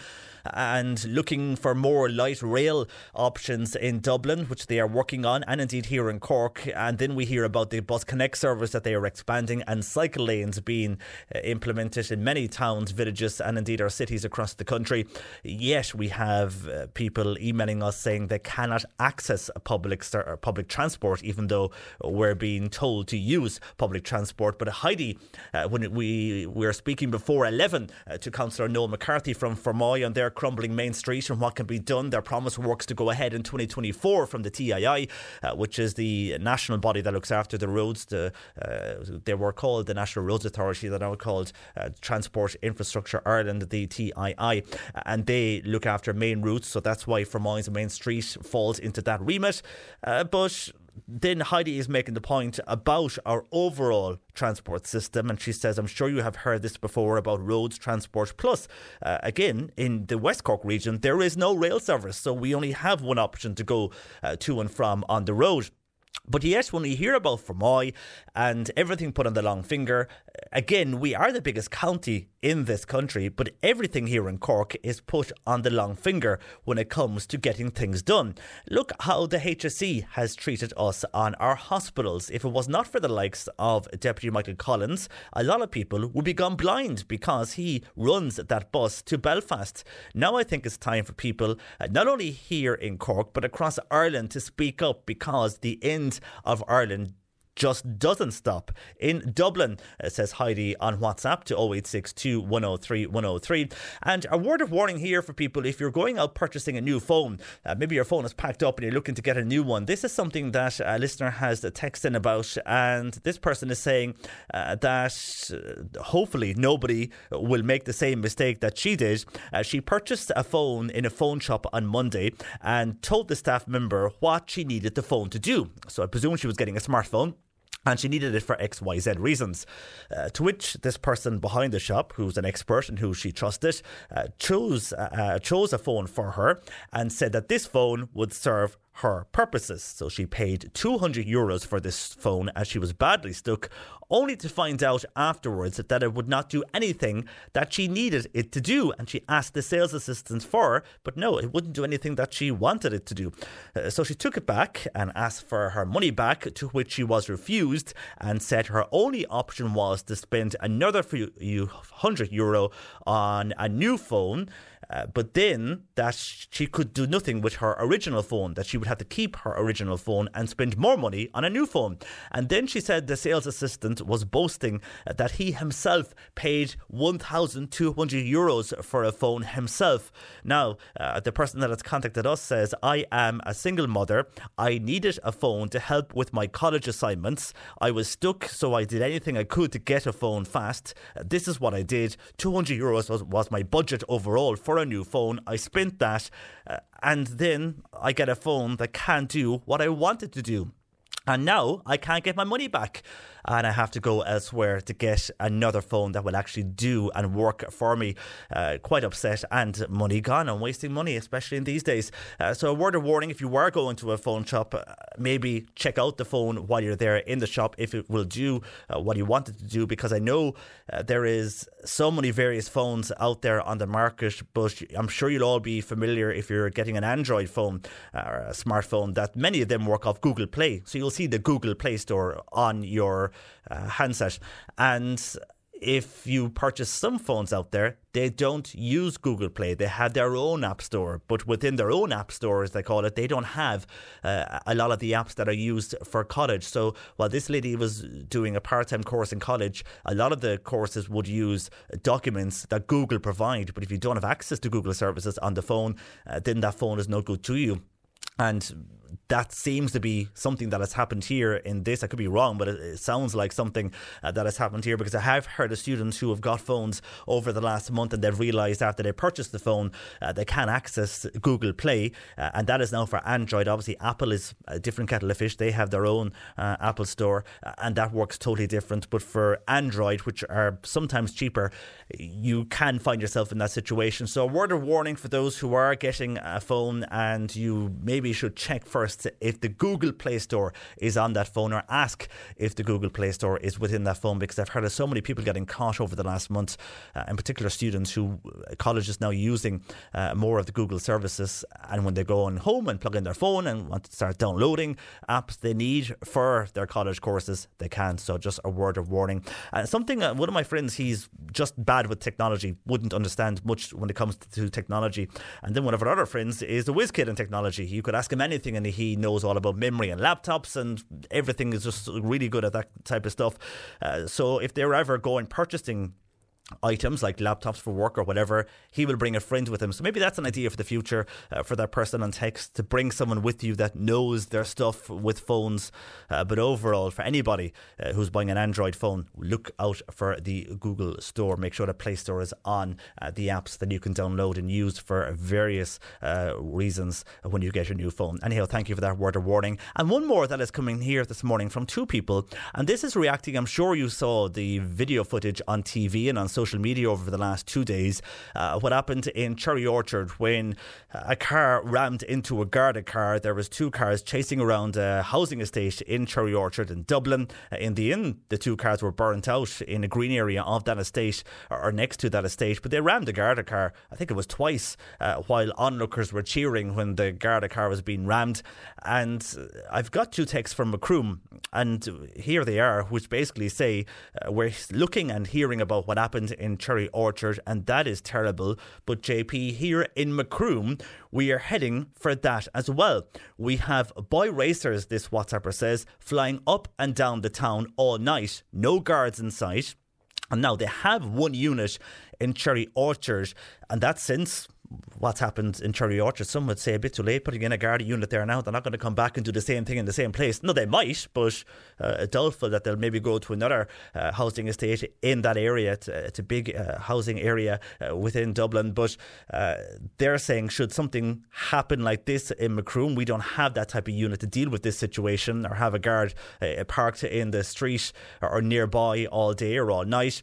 and looking for more light rail options in Dublin, which they are working on, and indeed here in Cork. And then we hear about the Bus Connect service that they are expanding and cycle lanes being uh, implemented in many towns, villages, and indeed our cities across the country. Yet we have uh, people emailing us saying they cannot access public st- public transport, even though we're being told to use public transport. But Heidi, uh, when we were speaking before 11 uh, to Councillor Noel McCarthy from Fermoy on their crumbling Main Street and what can be done. Their promise works to go ahead in 2024 from the TII, uh, which is the national body that looks after the roads. The, uh, they were called the National Roads Authority, they're now called uh, Transport Infrastructure Ireland, the TII, and they look after main routes. So that's why Fermoy's Main Street falls into that remit. Uh, but then Heidi is making the point about our overall transport system, and she says, I'm sure you have heard this before about roads transport plus. Uh, again, in the West Cork region, there is no rail service, so we only have one option to go uh, to and from on the road. But yes, when we hear about Fermoy and everything put on the long finger, again, we are the biggest county in this country, but everything here in Cork is put on the long finger when it comes to getting things done. Look how the HSE has treated us on our hospitals. If it was not for the likes of Deputy Michael Collins, a lot of people would be gone blind because he runs that bus to Belfast. Now I think it's time for people, uh, not only here in Cork, but across Ireland to speak up because the end of Ireland just doesn't stop. In Dublin, uh, says Heidi on WhatsApp to 0862 103 103. And a word of warning here for people if you're going out purchasing a new phone, uh, maybe your phone is packed up and you're looking to get a new one. This is something that a listener has a text in about, and this person is saying uh, that uh, hopefully nobody will make the same mistake that she did. Uh, she purchased a phone in a phone shop on Monday and told the staff member what she needed the phone to do. So I presume she was getting a smartphone and she needed it for XYZ reasons. Uh, to which this person behind the shop, who's an expert and who she trusted, uh, chose, uh, uh, chose a phone for her and said that this phone would serve her purposes. So she paid 200 euros for this phone as she was badly stuck, only to find out afterwards that it would not do anything that she needed it to do. And she asked the sales assistant for, but no, it wouldn't do anything that she wanted it to do. Uh, so she took it back and asked for her money back, to which she was refused and said her only option was to spend another few hundred euro on a new phone. Uh, but then that she could do nothing with her original phone, that she would have to keep her original phone and spend more money on a new phone. And then she said the sales assistant was boasting that he himself paid 1,200 euros for a phone himself. Now, uh, the person that has contacted us says, I am a single mother. I needed a phone to help with my college assignments. I was stuck, so I did anything I could to get a phone fast. This is what I did. 200 euros was, was my budget overall for a new phone. I spent that, uh, and then I get a phone that can't do what I wanted to do. And now I can't get my money back. And I have to go elsewhere to get another phone that will actually do and work for me. Uh, quite upset and money gone. I'm wasting money, especially in these days. Uh, so, a word of warning if you are going to a phone shop, uh, maybe check out the phone while you're there in the shop if it will do uh, what you want it to do. Because I know uh, there is so many various phones out there on the market, but I'm sure you'll all be familiar if you're getting an Android phone uh, or a smartphone that many of them work off Google Play. So, you'll see the Google Play Store on your uh, handset. And if you purchase some phones out there, they don't use Google Play. They have their own app store, but within their own app store, as they call it, they don't have uh, a lot of the apps that are used for college. So while this lady was doing a part time course in college, a lot of the courses would use documents that Google provide. But if you don't have access to Google services on the phone, uh, then that phone is no good to you. And that seems to be something that has happened here in this. I could be wrong, but it, it sounds like something uh, that has happened here because I have heard of students who have got phones over the last month and they've realised after they purchased the phone uh, they can access Google Play, uh, and that is now for Android. Obviously, Apple is a different kettle of fish. They have their own uh, Apple Store, uh, and that works totally different. But for Android, which are sometimes cheaper, you can find yourself in that situation. So, a word of warning for those who are getting a phone and you maybe should check first if the Google Play Store is on that phone or ask if the Google Play Store is within that phone because I've heard of so many people getting caught over the last month, uh, in particular students who uh, colleges now using uh, more of the Google services. And when they go on home and plug in their phone and want to start downloading apps they need for their college courses, they can. So, just a word of warning. And something, uh, one of my friends, he's just bad with technology, wouldn't understand much when it comes to technology. And then one of our other friends is a whiz kid in technology. You could ask him anything and he knows all about memory and laptops and everything is just really good at that type of stuff. Uh, so if they're ever going purchasing items like laptops for work or whatever, he will bring a friend with him. So maybe that's an idea for the future uh, for that person on text to bring someone with you that knows their stuff with phones. Uh, but overall, for anybody uh, who's buying an Android phone, look out for the Google Store. Make sure the Play Store is on uh, the apps that you can download and use for various uh, reasons when you get your new phone. Anyhow, thank you for that word of warning. And one more that is coming here this morning from two people, and this is reacting. I'm sure you saw the video footage on TV and on social media over the last two days. Uh, what happened in Cherry Orchard when a car rammed into a Garda car? There was two cars chasing around a housing estate in Cherry Orchard in Dublin. Uh, in the end, the two cars were burnt out in a green area of that estate or next to that estate. But they rammed a Garda car. I think it was twice uh, while onlookers were cheering when the Garda car was being rammed. And uh, I've got two texts from Macroom, and here they are, which basically say uh, we're looking and hearing about what happened in Cherry Orchard, and that is terrible. But JP, here in Macroom, we are heading for that as well. We have boy racers, this WhatsApper says, flying up and down the town all night, no guards in sight. And now they have one unit in Cherry Orchard, and that's since what's happened in Cherry Orchard. Some would say a bit too late putting in a Garda unit there now. They're not going to come back and do the same thing in the same place. No, they might, but uh, doubtful that they'll maybe go to another uh, housing estate in that area. It's, it's a big uh, housing area uh, within Dublin, but uh, they're saying should something happen like this in Macroom, we don't have that type of unit to deal with this situation or have a guard uh, parked in the street or nearby all day or all night.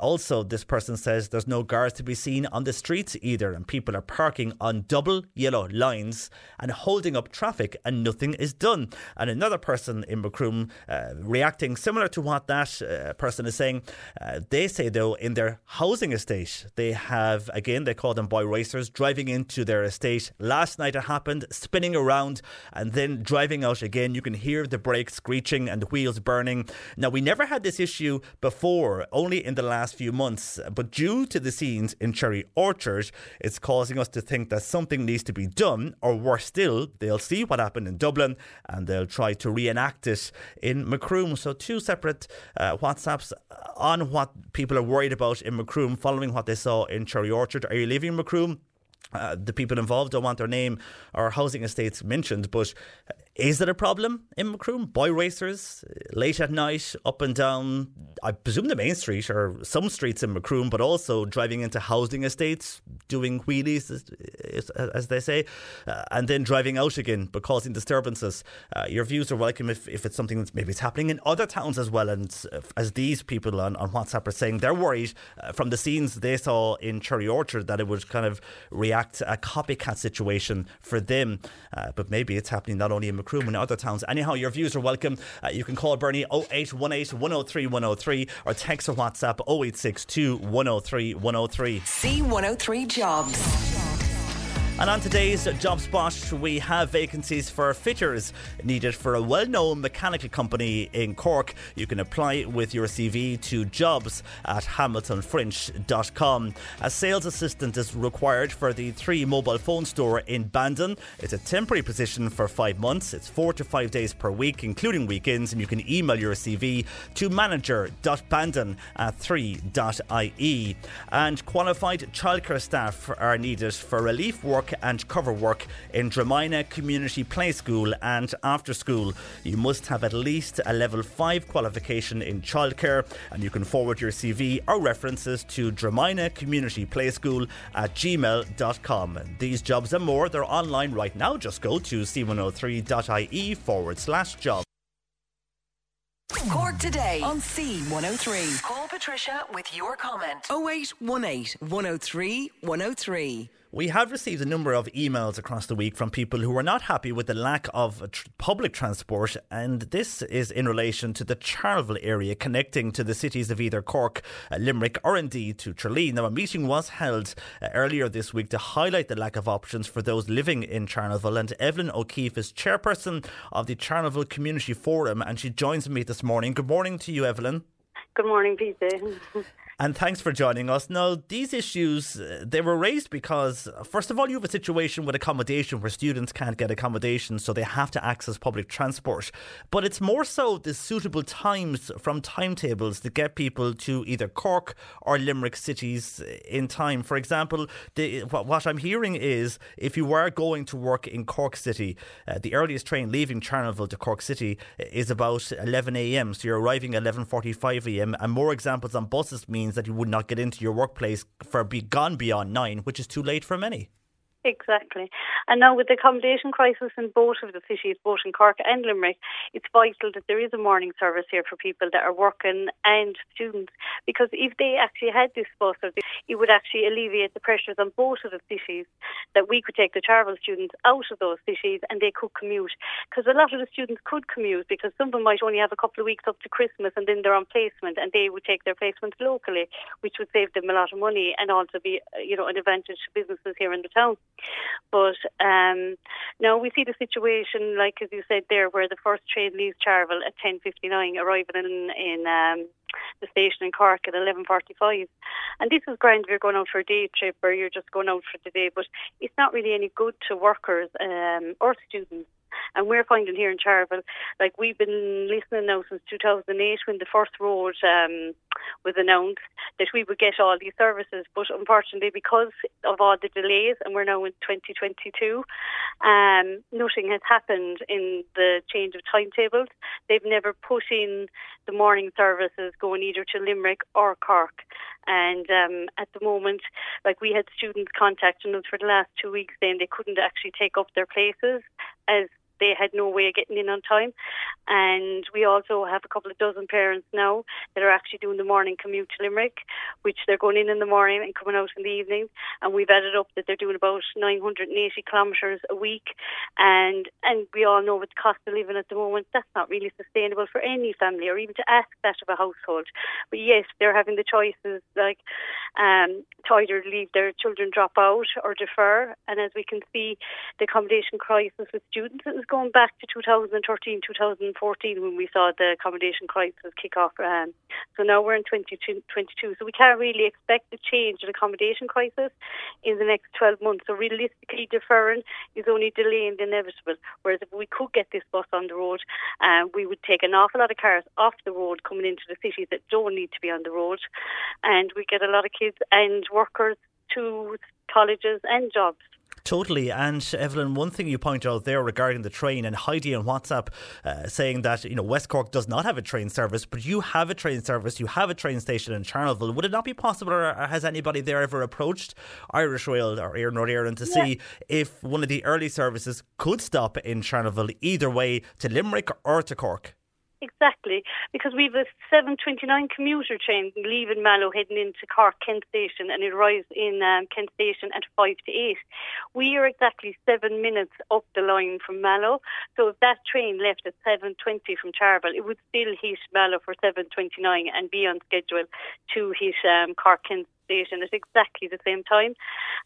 also, this person says there's no guards to be seen on the streets either, and people are parking on double yellow lines and holding up traffic, and nothing is done. And another person in Macroom uh, reacting similar to what that uh, person is saying. Uh, they say, though, in their housing estate, they have, again, they call them boy racers, driving into their estate. Last night it happened, spinning around and then driving out again. You can hear the brakes screeching and the wheels burning. Now, we never had this issue before, only in the last few months, but due to the scenes in Cherry Orchard, it's causing us to think that something needs to be done, or worse still, they'll see what happened in Dublin and they'll try to reenact it in Macroom. So, two separate uh, WhatsApps on what people are worried about in Macroom following what they saw in Cherry Orchard. Are you leaving Macroom? Uh, the people involved don't want their name or housing estates mentioned, but is it a problem in Macroom? Boy racers, late at night, up and down, I presume the main street or some streets in Macroom, but also driving into housing estates, doing wheelies, as, they say, uh, and then driving out again, but causing disturbances. Uh, your views are welcome if, if it's something that's maybe it's happening in other towns as well. And uh, as these people on, on WhatsApp are saying, they're worried uh, from the scenes they saw in Cherry Orchard that it would kind of react a copycat situation for them. Uh, but maybe it's happening not only in Macroom and other towns. Anyhow, your views are welcome. Uh, you can call Bernie 0818 103 103 or text or WhatsApp 0862 103 103. C103 Jobs. And on today's Job Spot, we have vacancies for fitters needed for a well known mechanical company in Cork. You can apply with your CV to jobs at hamiltonfrench.com. A sales assistant is required for the three mobile phone store in Bandon. It's a temporary position for five months. It's four to five days per week, including weekends, and you can email your CV to manager.bandon at 3.ie. And qualified childcare staff are needed for relief work and cover work in Dromina Community Play School and after school. You must have at least a level 5 qualification in childcare and you can forward your CV or references to Dromina Community Play School at gmail.com. These jobs and more, they're online right now. Just go to c103.ie forward slash job. Cork today on C103. Call Patricia with your comment. 0818 103 103. We have received a number of emails across the week from people who are not happy with the lack of tr- public transport, and this is in relation to the Charleville area connecting to the cities of either Cork, uh, Limerick, or indeed to Tralee. Now, a meeting was held uh, earlier this week to highlight the lack of options for those living in Charleville, and Evelyn O'Keefe is chairperson of the Charleville Community Forum, and she joins me this morning. Good morning to you, Evelyn. Good morning, Peter. And thanks for joining us. Now, these issues, uh, they were raised because, uh, first of all, you have a situation with accommodation where students can't get accommodation, so they have to access public transport. But it's more so the suitable times from timetables to get people to either Cork or Limerick cities in time. For example, the, what, I'm hearing is if you were going to work in Cork City, uh, the earliest train leaving Charleville to Cork City is about 11 a.m. So you're arriving at 11:45 a.m. And more examples on buses means that you would not get into your workplace for be gone beyond nine, which is too late for many. Exactly. And now with the accommodation crisis in both of the cities, both in Cork and Limerick, it's vital that there is a morning service here for people that are working and students. Because if they actually had this bus, it would actually alleviate the pressures on both of the cities that we could take the travel students out of those cities and they could commute. Because a lot of the students could commute because some of them might only have a couple of weeks up to Christmas and then they're on placement and they would take their placements locally, which would save them a lot of money and also be, you know, an advantage to businesses here in the town. But um, now we see the situation, like as you said there, where the first train leaves Charleville at 10.59, arriving in, in um, the station in Cork at 11.45. And this is grand if you're going out for a day trip or you're just going out for the day, but it's not really any good to workers um, or students. And we're finding here in Charleville, like we've been listening now since 2008 when the first road um, was announced that we would get all these services. But unfortunately, because of all the delays, and we're now in 2022, um, nothing has happened in the change of timetables. They've never put in the morning services going either to Limerick or Cork. And um, at the moment, like we had students contacting us for the last two weeks saying they couldn't actually take up their places as they had no way of getting in on time. And we also have a couple of dozen parents now that are actually doing the morning commute to Limerick, which they're going in in the morning and coming out in the evening. And we've added up that they're doing about 980 kilometres a week. And and we all know with the cost of living at the moment, that's not really sustainable for any family or even to ask that of a household. But yes, they're having the choices like um, to either leave their children drop out or defer. And as we can see, the accommodation crisis with students, was going back to 2013, 2014 when we saw the accommodation crisis kick off. Um, so now we're in 2022. So we can't really expect a change in accommodation crisis in the next 12 months. So realistically, deferring is only delaying the inevitable. Whereas if we could get this bus on the road, um, we would take an awful lot of cars off the road coming into the cities that don't need to be on the road, and we get a lot of kids and workers to colleges and jobs. Totally. And Evelyn, one thing you point out there regarding the train and Heidi on WhatsApp uh, saying that, you know, West Cork does not have a train service, but you have a train service, you have a train station in Charleville. Would it not be possible, or has anybody there ever approached Irish Rail or Iarnród Éireann to Yeah. see if one of the early services could stop in Charleville either way to Limerick or to Cork? Exactly, because we've a 729 commuter train leaving Mallow heading into Cork Kent Station and it arrives in um, Kent Station at 5 to 8. We are exactly seven minutes up the line from Mallow, so if that train left at 7.20 from Charleville, it would still hit Mallow for 7.29 and be on schedule to hit um, Cork Kent Station at exactly the same time.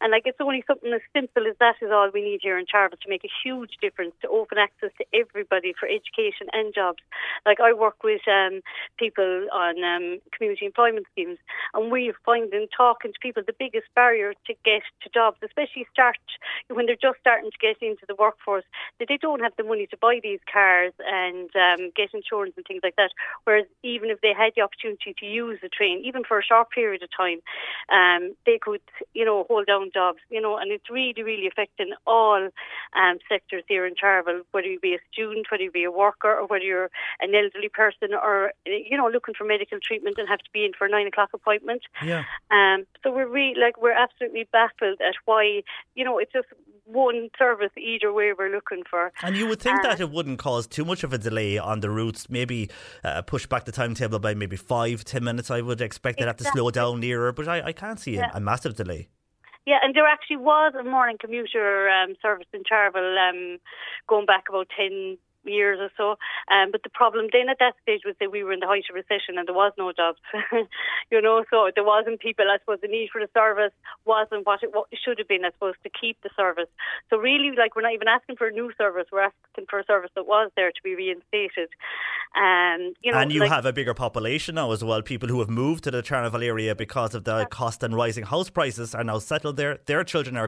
And like it's only something as simple as that is all we need here in Charleville to make a huge difference to open access to everybody for education and jobs. Like I work with um, people on um, community employment schemes, and we're finding talking to people the biggest barrier to get to jobs, especially start when they're just starting to get into the workforce, that they don't have the money to buy these cars and um, get insurance and things like that. Whereas even if they had the opportunity to use the train, even for a short period of time, um, they could, you know, hold down jobs, you know, and it's really, really affecting all um, sectors here in Charleville, whether you be a student, whether you be a worker, or whether you're an elderly person, or you know, looking for medical treatment and have to be in for a nine o'clock appointment. Yeah. Um, so we're really like we're absolutely baffled at why, you know, it's just one service either way we're looking for. And you would think Uh, that it wouldn't cause too much of a delay on the routes, maybe uh, push back the timetable by maybe five, ten minutes. I would expect it have to slow down nearer, but I, I can't see a, Yeah. a massive delay. Yeah, and there actually was a morning commuter um, service in Charleville um, going back about 10, years or so. Um, but the problem then at that stage was that we were in the height of recession and there was no jobs. you know, so there wasn't people. I suppose the need for the service wasn't what it, what it should have been. I suppose to keep the service. So really, like we're not even asking for a new service. We're asking for a service that was there to be reinstated. Um, you know, and you like, have a bigger population now as well. People who have moved to the Charleville area because of the cost and rising house prices are now settled there. Their children are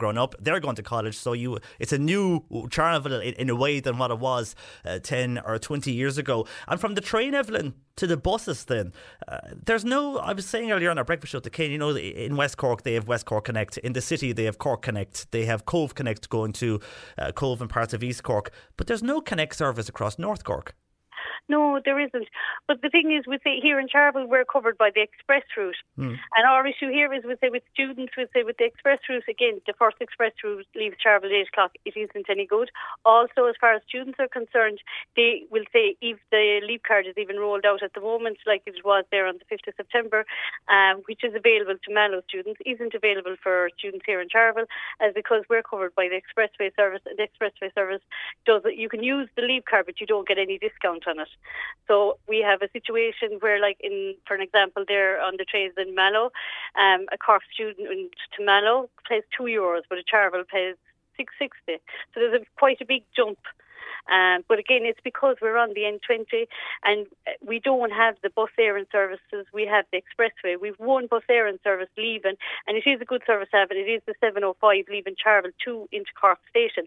grown up. They're going to college, so you it's a new Charleville in, in a way than what it was uh, ten or twenty years ago. And from the train, Evelyn, to the buses, then uh, there's no. I was saying earlier on our breakfast show to Kane. You know, in West Cork they have West Cork Connect. In the city they have Cork Connect. They have Cobh Connect going to uh, Cobh and parts of East Cork, but there's no Connect service across North Cork. No, there isn't. But the thing is, with the, here in Charleville, we're covered by the express route. Hmm. And our issue here is, we say, with students, we say, with the express route, again, the first express route leaves Charleville at 8 o'clock. It isn't any good. Also, as far as students are concerned, they will say if the Leap card is even rolled out at the moment, like it was there on the 5th of September, um, which is available to Mallow students, isn't available for students here in Charleville, as because we're covered by the expressway service. And the expressway service does it. You can use the Leap card, but you don't get any discount on it. So we have a situation where, like in, for an example, there on the trains in Mallow, um, a Cork student to Mallow pays two euros, but a Charleville pays six sixty. So there's a, quite a big jump. Um, but again, it's because we're on the N20 and we don't have the Bus Éireann services. We have the expressway. We've one Bus Éireann service leaving, and it is a good service have. It is the 705 leaving Charleville to into Cork Station.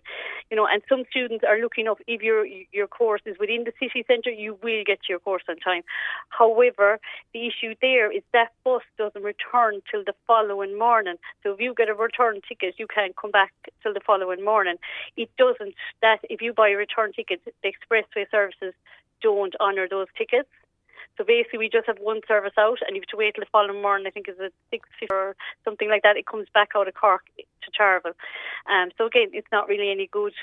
You know, and some students are looking up if your your course is within the city centre, you will get your course on time. However, the issue there is that bus doesn't return till the following morning. So if you get a return ticket, you can't come back till the following morning. It doesn't. That if you buy a return ticket, the expressway services don't honour those tickets. So basically, we just have one service out, and you have to wait till the following morning. I think it's at six or something like that. It comes back out of Cork to Charleville. Um, so again, it's not really any good.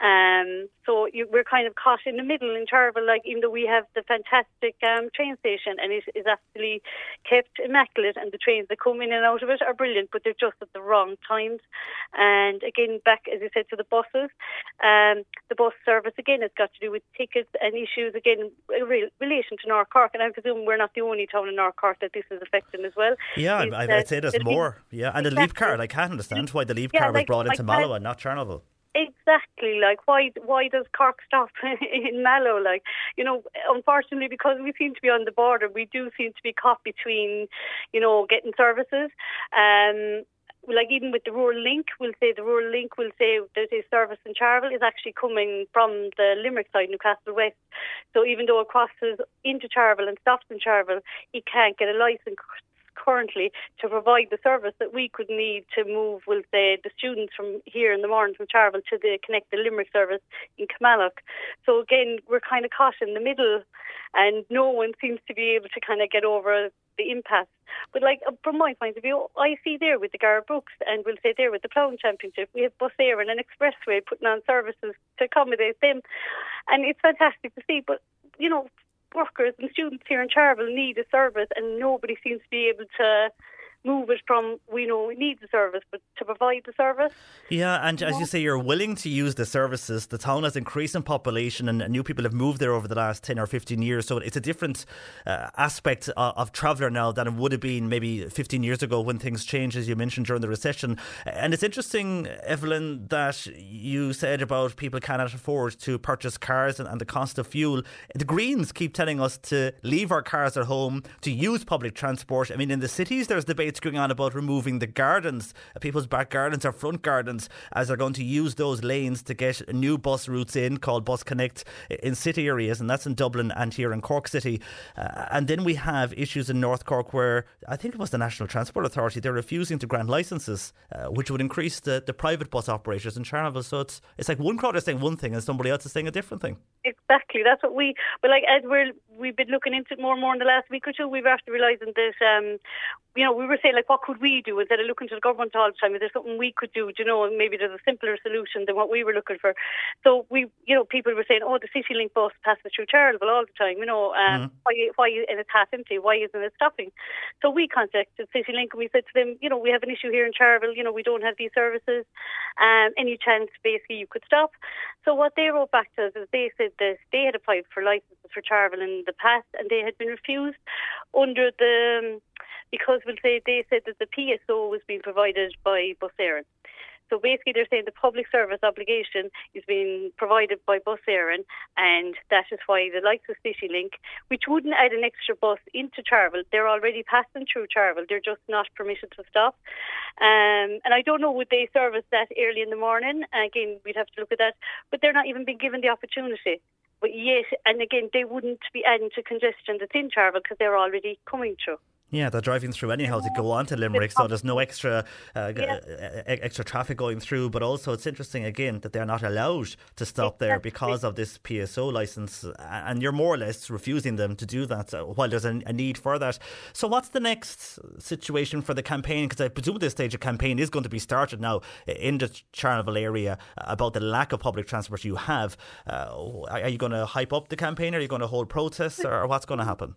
Um, so you, we're kind of caught in the middle in Charleville. Like even though we have the fantastic um, train station, and it is absolutely kept immaculate, and the trains that come in and out of it are brilliant, but they're just at the wrong times. And again, back as you said to the buses, um, the bus service again has got to do with tickets and issues again in re- relation to North Cork. And I presume we're not the only town in North Cork that this is affecting as well. Yeah, I, I'd say there's more. Yeah, and the leap car, card. I can't understand why the Leap Yeah, was like- brought into like Mallow that- and not Charleville. Exactly. Like why why does Cork stop in Mallow? Like you know, unfortunately, because we seem to be on the border, we do seem to be caught between, you know, getting services. Um, like even with the rural link, we'll say the rural link will say there's a service in Charleville is actually coming from the Limerick side, Newcastle West. So even though it crosses into Charleville and stops in Charleville, he can't get a license currently to provide the service that we could need to move, we'll say, the students from here in the morning from Charleville to the Connect the Limerick service in Kilmallock. So again, we're kind of caught in the middle and no one seems to be able to kind of get over the impasse. But like uh, from my point of view, I see there with the Garth Brooks and we'll say there with the Ploughing Championship, we have Bus Air and an expressway putting on services to accommodate them. And it's fantastic to see. But, you know, workers and students here in Charleville need a service and nobody seems to be able to move it from we know we need the service but to provide the service Yeah, and as you say, you're willing to use the services. The town has increased in population, and new people have moved there over the last ten or fifteen years. So it's a different uh, aspect of, of traveller now than it would have been maybe fifteen years ago when things changed, as you mentioned during the recession. And it's interesting, Evelyn, that you said about people cannot afford to purchase cars and, and the cost of fuel. The Greens keep telling us to leave our cars at home to use public transport. I mean, in the cities, there's debates going on about removing the gardens, uh, people's back gardens or front gardens, as they're going to use those lanes to get new bus routes in called Bus Connect in city areas, and that's in Dublin and here in Cork City. Uh, and then we have issues in North Cork where I think it was the National Transport Authority, they're refusing to grant licences, uh, which would increase the, the private bus operators in Charleville. So it's, it's like one crowd is saying one thing and somebody else is saying a different thing. Exactly. That's what we. But like as we're we've been looking into it more and more in the last week or two, we've actually realising that um, you know we were saying like what could we do instead of looking to the government all the time? Is there something we could do? Do you know? Maybe there's a simpler solution than what we were looking for. So we, you know, people were saying, oh, the City Link bus passes through Charleville all the time. You know, um, Mm-hmm. why why and it's half empty? Why isn't it stopping? So we contacted City Link and we said to them, you know, we have an issue here in Charleville. You know, we don't have these services. Um, any chance basically you could stop? So what they wrote back to us is they said that they had applied for licenses for travel in the past and they had been refused under the um, because we'll say they said that the PSO was being provided by Bus Éireann. So basically, they're saying the public service obligation is being provided by Bus Éireann, and that is why the likes of City Link, which wouldn't add an extra bus into Charleville, they're already passing through Charleville. They're just not permitted to stop. Um, and I don't know would they service that early in the morning. Again, we'd have to look at that, but they're not even being given the opportunity. But yet, and again, they wouldn't be adding to congestion that's in Charleville because they're already coming through. Yeah, they're driving through anyhow to go on to Limerick, so there's no extra uh, g- uh, extra traffic going through. But also, it's interesting again that they're not allowed to stop there because of this PSO license, and you're more or less refusing them to do that uh, while there's a, a need for that. So, what's the next situation for the campaign? Because I presume at this stage a campaign is going to be started now in the Charleville area about the lack of public transport you have. Uh, are you going to hype up the campaign? Are you going to hold protests, or what's going to happen?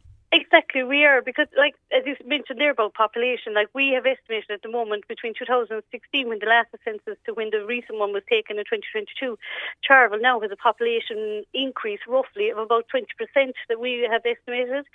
Exactly, we are because, like as you mentioned there about population, like we have estimated at the moment between 2016, when the last census, to when the recent one was taken in 2022, Charleville now has a population increase roughly of about 20% that we have estimated.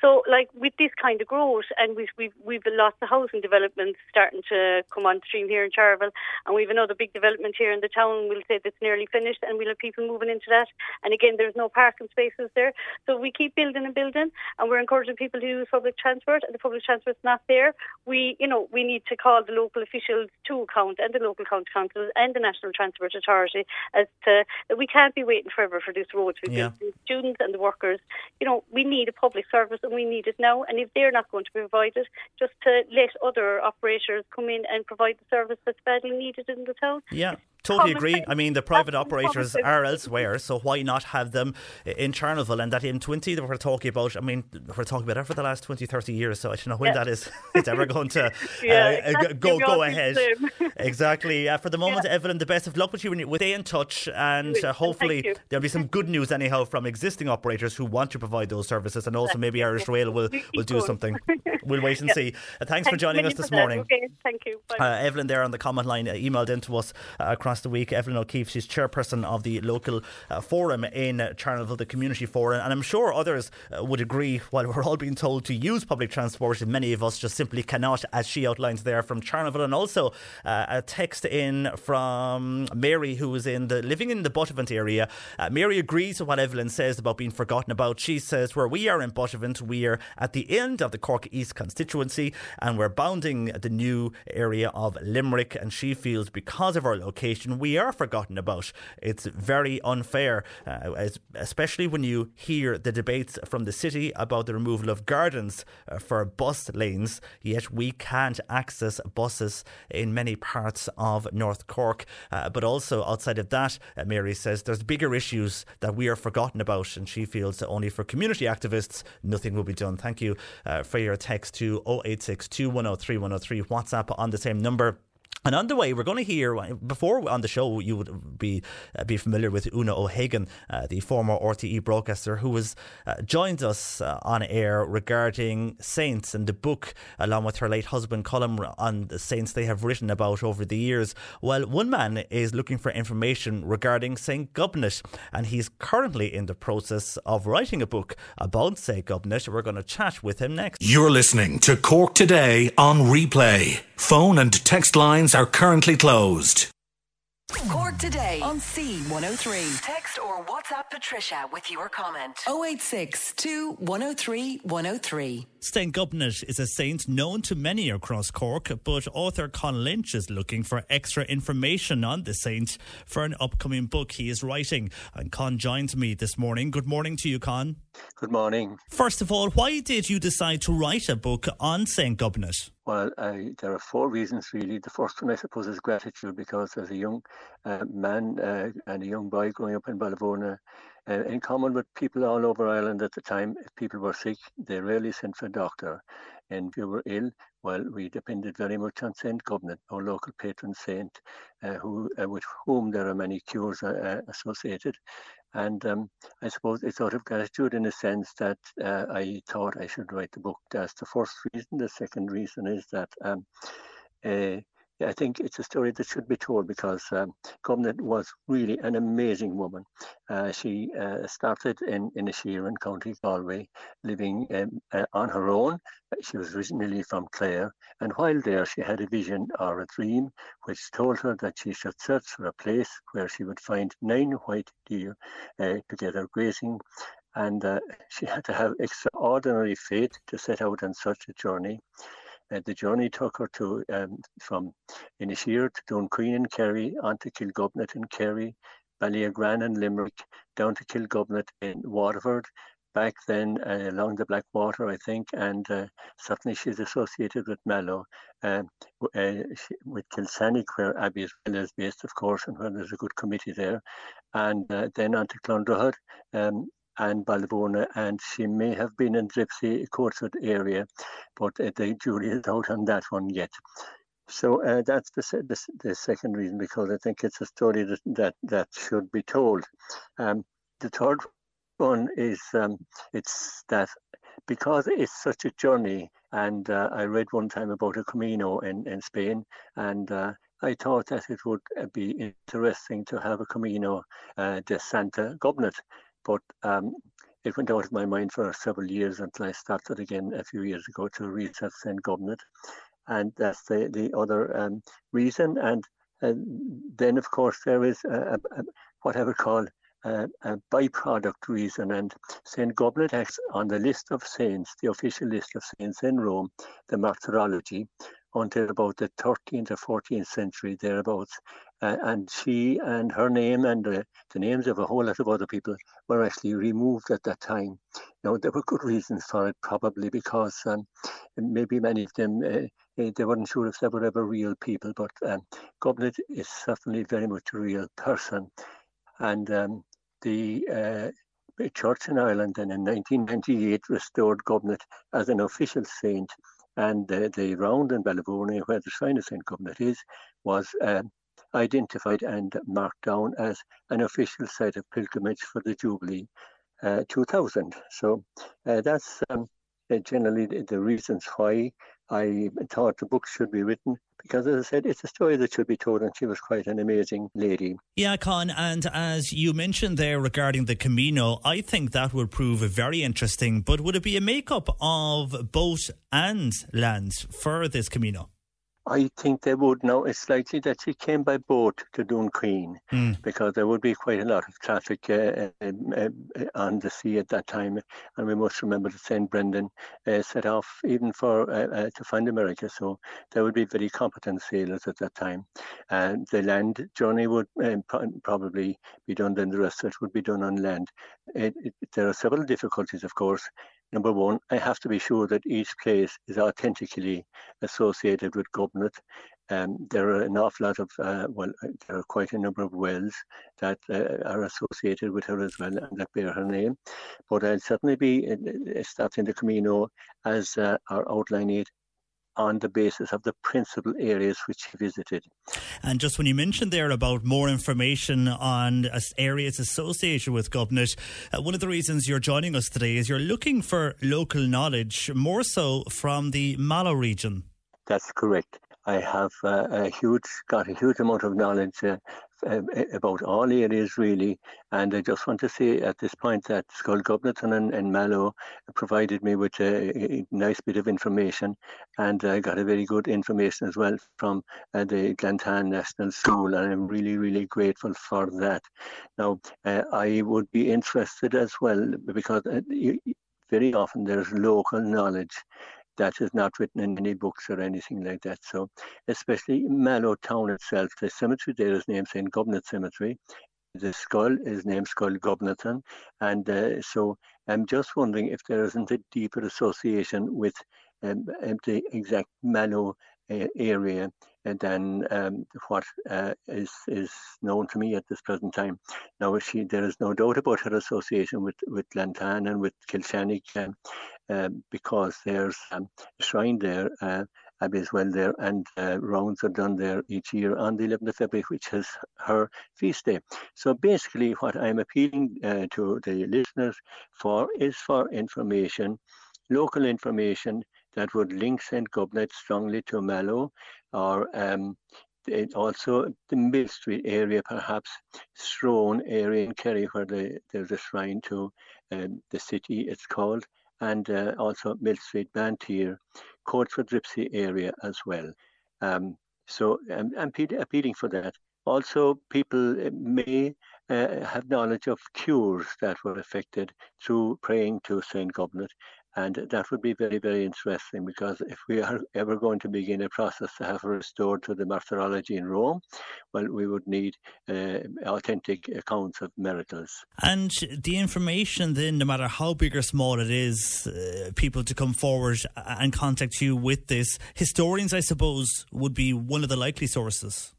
So, like with this kind of growth, and we've we've we've lots of housing developments starting to come on stream here in Charleville, and we've another big development here in the town. We'll say that's nearly finished, and we'll have people moving into that. And again, there's no parking spaces there, so we keep building and building, and we're encouraging people to use public transport. And the public transport's not there. We, you know, we need to call the local officials to account, and the local county councils, and the National Transport Authority, as to that we can't be waiting forever for this road to be Yeah. The students and the workers, you know, we need a public service, and we need it now. And if they're not going to provide it, just to let other operators come in and provide the service that's badly needed in the town. Yeah, totally agree. I mean, the private operators are elsewhere, so why not have them in Charleville? And that M20 that we're talking about, I mean, we're talking about that for the last 20, 30 years, so I don't know when Yeah. that is it's ever going to uh, Yeah, uh, exactly. go go ahead. think the same. exactly. Uh, for the moment, Evelyn, the best of luck with you. With stay in touch, and uh, hopefully there'll be some good news anyhow from existing operators who want to provide those services, and also maybe Irish Rail will, will do something. We'll wait and Yeah. see. Uh, thanks for joining us this morning. Okay, thank you. Uh, Evelyn there on the comment line uh, emailed in to us uh, across past the week. Evelyn O'Keefe, she's chairperson of the local uh, forum in Charleville, the community forum, and I'm sure others uh, would agree. While we're all being told to use public transport, many of us just simply cannot, as she outlines there from Charleville, and also uh, a text in from Mary, who is in the living in the Buttevant area. Uh, Mary agrees with what Evelyn says about being forgotten about. She says where we are in Buttevant, we are at the end of the Cork East constituency, and we're bounding the new area of Limerick. And she feels because of our location, we are forgotten about. It's very unfair, uh, especially when you hear the debates from the city about the removal of gardens uh, for bus lanes, yet we can't access buses in many parts of North Cork. Uh, but also outside of that, uh, Mary says there's bigger issues that we are forgotten about, and she feels that only for community activists, nothing will be done. Thank you uh, for your text to 0862 103 103, WhatsApp on the same number. And on the way, we're going to hear before on the show. You would be uh, be familiar with Una O'Hagan, uh, the former RTE broadcaster, who has uh, joined us uh, on air regarding saints and the book, along with her late husband Colin, on the saints they have written about over the years. Well, one man is looking for information regarding Saint Gobnait, and he's currently in the process of writing a book about Saint Gobnait. We're going to chat with him next. You're listening to Cork Today on replay. Phone and text lines are currently closed. Cork today on C103. Text or WhatsApp Patricia with your comment. 086 103 103. St. Gobnait is a saint known to many across Cork, but author Con Lynch is looking for extra information on the saint for an upcoming book he is writing. And Con joins me this morning. Good morning to you, Con. Good morning. First of all, why did you decide to write a book on St. Gobnait? Well, I, there are four reasons really. The first one, I suppose, is gratitude because as a young uh, man uh, and a young boy growing up in Ballyvourney, uh, in common with people all over Ireland at the time, if people were sick, they rarely sent for a doctor. And if you were ill, well, we depended very much on Saint Gobnait, our local patron saint, uh, who uh, with whom there are many cures uh, associated. And um, I suppose it's out of gratitude in a sense that uh, I thought I should write the book. That's the first reason. The second reason is that um, uh, I think it's a story that should be told because um, was really an amazing woman. Uh, she uh, started in in Sheeran, County Galway, living um, uh, on her own. She was originally from Clare, and while there, she had a vision or a dream which told her that she should search for a place where she would find nine white deer uh, together grazing. And uh, she had to have extraordinary faith to set out on such a journey. Uh, the journey took her to um, from Inisheer to Dunquin and Kerry, on to Kilgobnet and Kerry, Ballyagran and Limerick, down to Kilgobnet in Waterford, back then uh, along the Blackwater, I think, and uh, certainly she's associated with Mallow, um, uh, she, with Kilshannig, where Abbey as well is based, of course, and where there's a good committee there, and uh, then on to Clondrohid, um, and Ballyvourney, and she may have been in Dripsey Courtswood area, but uh, the jury is out on that one yet. So uh, that's the, the, the second reason because I think it's a story that that, that should be told. Um, the third one is um, it's that because it's such a journey, and uh, I read one time about a Camino in, in Spain, and uh, I thought that it would uh, be interesting to have a Camino uh, de Santa Gobnait, but um, it went out of my mind for several years until I started again a few years ago to research St. Gobnait. And that's the, the other um, reason. And uh, then, of course, there is a, a, what I would call a, a byproduct reason. And St. Gobnait acts on the list of saints, the official list of saints in Rome, the martyrology, until about the 13th or 14th century, thereabouts. Uh, and she and her name and uh, the names of a whole lot of other people were actually removed at that time. Now, there were good reasons for it, probably because um, maybe many of them, uh, they weren't sure if they were ever real people, but um, Gobnait is certainly very much a real person. And um, the uh, church in Ireland then in 1998 restored Gobnait as an official saint and the, round in Ballyvourney where the shrine of St. Gobnait is was um, identified and marked down as an official site of pilgrimage for the Jubilee uh, 2000. So uh, that's um, uh, generally the, the reasons why I thought the book should be written because, as I said, it's a story that should be told, and she was quite an amazing lady. Yeah, Con, and as you mentioned there regarding the Camino, I think that would prove very interesting. But would it be a makeup of boat and land for this Camino? I think they would now. It's likely that she came by boat to Dunquin Mm. because there would be quite a lot of traffic uh, um, uh, on the sea at that time. And we must remember that St. Brendan uh, set off even for uh, uh, to find America. So there would be very competent sailors at that time. And the land journey would um, pro- probably be done, then the rest of it would be done on land. It, it, there are several difficulties, of course. Number one, I have to be sure that each place is authentically associated with Gobnait. Um, there are an awful lot of, uh, well, uh, there are quite a number of wells that uh, are associated with her as well and that bear her name. But I'll certainly be uh, starting the Camino as uh, our outline it on the basis of the principal areas which she visited. And just when you mentioned there about more information on areas associated with Gobnait, uh, one of the reasons you're joining us today is you're looking for local knowledge, more so from the Mallow region. That's correct. I have uh, a huge, got a huge amount of knowledge uh, about all areas really, and I just want to say at this point that Scoil Ghobnatan and, and Mallow provided me with a, a nice bit of information, and I got a very good information as well from uh, the Glantane National School, and I'm really, really grateful for that. Now, uh, I would be interested as well because uh, you, very often there's local knowledge that is not written in any books or anything like that. So, especially Mallow town itself, the cemetery there is named St. Gobnait Cemetery. The skull is named Scoil Ghobnatan. And uh, so I'm just wondering if there isn't a deeper association with um, um, the exact Mallow uh, area than um, what uh, is is known to me at this present time. Now, she, there is no doubt about her association with with Glantane and with Kilshannig, um, um, because there's um, a shrine there, uh, Abbey as well there, and uh, rounds are done there each year on the 11th of February, which is her feast day. So basically, what I'm appealing uh, to the listeners for is for information, local information that would link St. Gobnait strongly to Mallow or um, it also the Millstreet area, perhaps Strone area in Kerry, where the, there's a shrine to um, the city, it's called, and uh, also Mill Street, Banteer, Coachford, Ripsey area as well. Um, so um, I'm appeal- appealing for that. Also, people uh, may uh, have knowledge of cures that were affected through praying to Saint Gobnait. And that would be very, very interesting because if we are ever going to begin a process to have restored to the martyrology in Rome, well, we would need uh, authentic accounts of miracles. And the information, then, no matter how big or small it is, uh, people to come forward and contact you with this, historians, I suppose, would be one of the likely sources.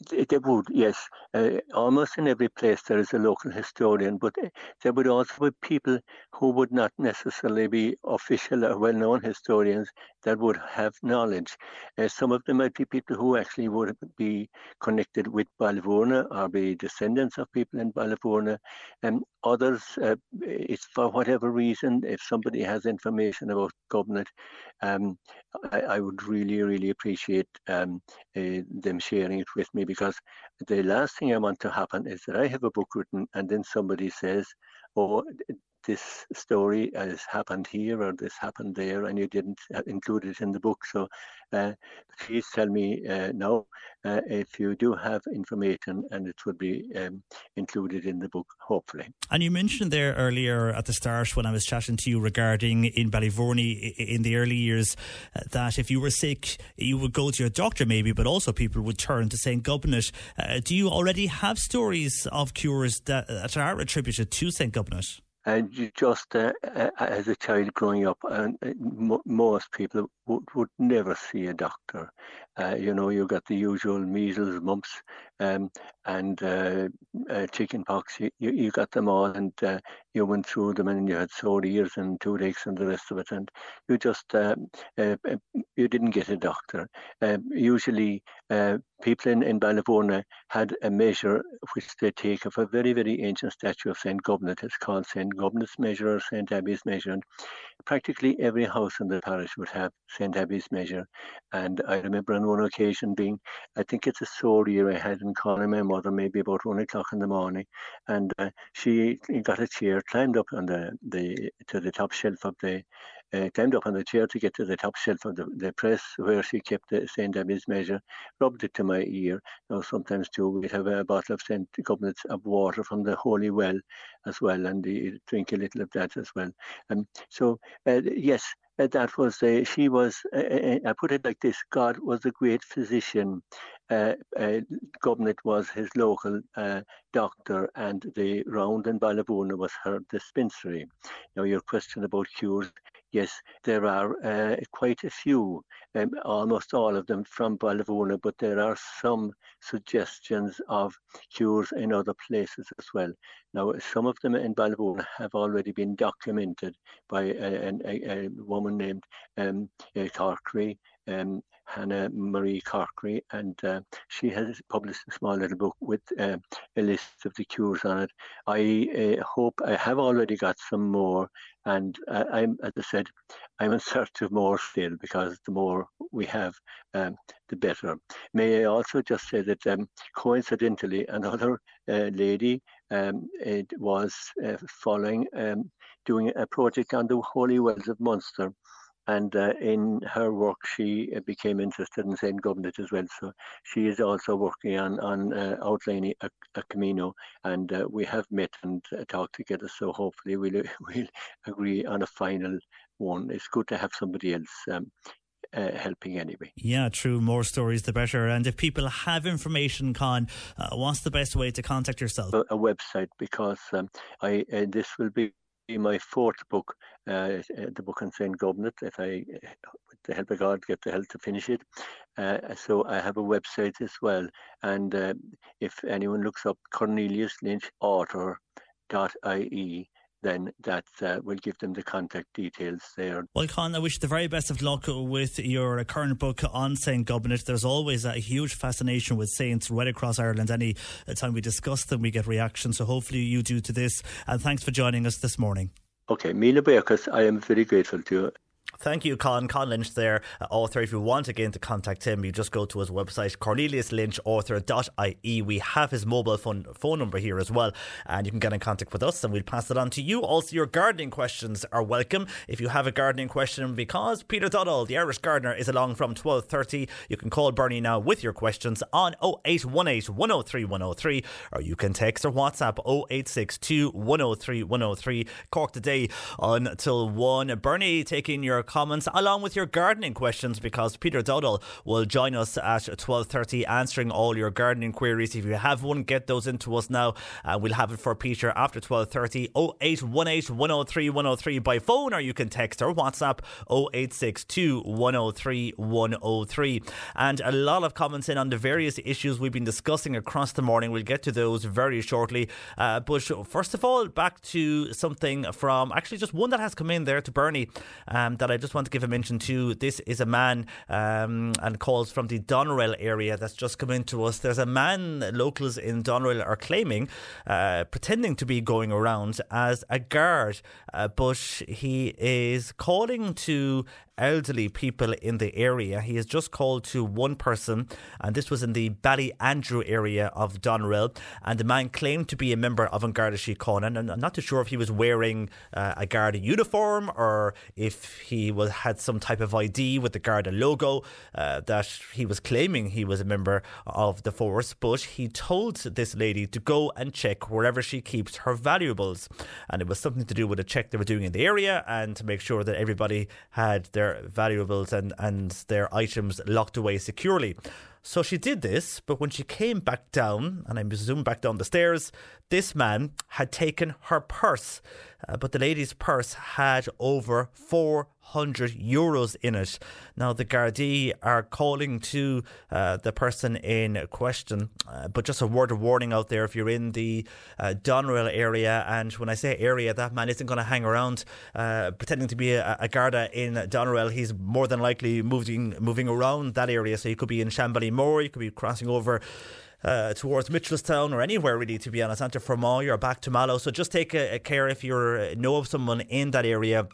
They would, yes. Uh, almost in every place there is a local historian, but uh, there would also be people who would not necessarily be official or well-known historians that would have knowledge. Uh, some of them might be people who actually would be connected with Ballyvourney or be descendants of people in Ballyvourney. And others, uh, it's for whatever reason, if somebody has information about Gobnait, um, I, I would really, really appreciate um, them sharing it with me because the last thing I want to happen is that I have a book written and then somebody says, oh, this story has happened here or this happened there and you didn't uh, include it in the book. So uh, please tell me uh, now uh, if you do have information and it would be um, included in the book, hopefully. And you mentioned there earlier at the start when I was chatting to you regarding in Ballyvourney in the early years uh, that if you were sick, you would go to your doctor maybe, but also people would turn to St. Gobnait. Uh, do you already have stories of cures that, that are attributed to St. Gobnait? And just uh, uh, as a child growing up, and uh, most people would, would never see a doctor. Uh, you know, you got the usual measles, mumps, um, and uh, uh, chicken pox. You, you, you got them all, and uh, you went through them, and you had sore ears and toothaches and the rest of it, and you just um, uh, uh, you didn't get a doctor. Uh, usually, uh, people in in Ballyvourney had a measure which they take of a very very ancient statue of Saint Gobnait. It's called Saint Gobnait's measure or Saint Abby's measure. And practically every house in the parish would have St. Abby's measure. And I remember on one occasion being, I think it's a sore year I had in calling my mother maybe about one o'clock in the morning. And uh, she got a chair, climbed up on the, the to the top shelf of the uh, climbed up on the chair to get to the top shelf of the, the press where she kept the St. Abby's measure, rubbed it to my ear. Now, sometimes too, we'd have a bottle of St. Gobnait's of water from the Holy Well as well, and uh, drink a little of that as well. Um, so, uh, yes, uh, that was uh, she was uh, I put it like this God was a great physician uh, was his local doctor and the round in Ballyvourney was her dispensary now your question about cures yes there are uh, quite a few um, almost all of them from Ballyvourney but there are some suggestions of cures in other places as well. Now some of them in Ballyvourney have already been documented by a, a, a woman named um, Corkery um, Hannah Marie Corkery, and uh, she has published a small little book with uh, a list of the cures on it. I uh, hope I have already got some more, and uh, I'm, as I said, I'm in search of more still because the more we have, um, the better. May I also just say that um, coincidentally, another uh, lady um, it was uh, following um, doing a project on the Holy Wells of Munster and uh, in her work she uh, became interested in St. Gobnait as well. So she is also working on on uh, outlining a, a, Camino, and uh, we have met and uh, talked together. So hopefully we'll we'll agree on a final one. It's good to have somebody else. Um, uh, helping anyway. Yeah, true. More stories, the better. And if people have information, Con, uh, what's the best way to contact yourself? A, a website, because um, I uh, this will be my fourth book, uh, the book on St. Gobnait, if I, with the help of God, get the help to finish it. Uh, so I have a website as well. And uh, if anyone looks up Cornelius Lynch author.ie, then that uh, will give them the contact details there. Well, Con, I wish you the very best of luck with your current book on St. Gobnait. There's always a huge fascination with saints right across Ireland. Any time we discuss them, we get reactions. So hopefully you do to this. And thanks for joining us this morning. Okay, Mila Bearcus, I am very grateful to you. Thank you, Con. Con Lynch there, uh, author. If you want again to contact him, you just go to his website, corneliuslynchauthor.ie. We have his mobile phone, phone number here as well, and you can get in contact with us and we'll pass it on to you. Also, your gardening questions are welcome. If you have a gardening question, because Peter Dowdall, the Irish gardener, is along from 12.30, you can call Bernie now with your questions on 0818 103 103, or you can text or WhatsApp 0862 103 103. Cork today until 1. Bernie taking your comments along with your gardening questions because Peter Dowdall will join us at 12.30 answering all your gardening queries. If you have one, get those into us now. Uh, we'll have it for Peter after 12.30 0818 103 103 by phone or you can text or WhatsApp 0862 103 103. And a lot of comments in on the various issues we've been discussing across the morning. We'll get to those very shortly. Uh, but first of all, back to something from actually just one that has come in there to Bernie um, that I just want to give a mention to. This is a man um, and calls from the Doneraile area that's just come into us. There's a man, locals in Doneraile are claiming, uh, pretending to be going around as a guard, uh, but he is calling to elderly people in the area. He has just called to one person, and this was in the Ballymandrew area of Doneraile. And the man claimed to be a member of An Garda Síochána. And I'm not too sure if he was wearing uh, a Garda uniform or if he was had some type of ID with the Garda logo uh, that he was claiming he was a member of the force. But he told this lady to go and check wherever she keeps her valuables. And it was something to do with a check they were doing in the area and to make sure that everybody had their valuables and, and their items locked away securely. So she did this, but when she came back down, and I presume back down the stairs, this man had taken her purse. Uh, but the lady's purse had over 400 euros in it. Now, the Gardaí are calling to uh, the person in question, uh, but just a word of warning out there if you're in the uh, Doneraile area, and when I say area, that man isn't going to hang around uh, pretending to be a, a Garda in Doneraile. He's more than likely moving moving around that area, so he could be in Shanballymore, you could be crossing over uh, towards Mitchelstown or anywhere really, to be honest, Enter Fermoy or back to Mallow. So just take a, a care if you know of someone in that area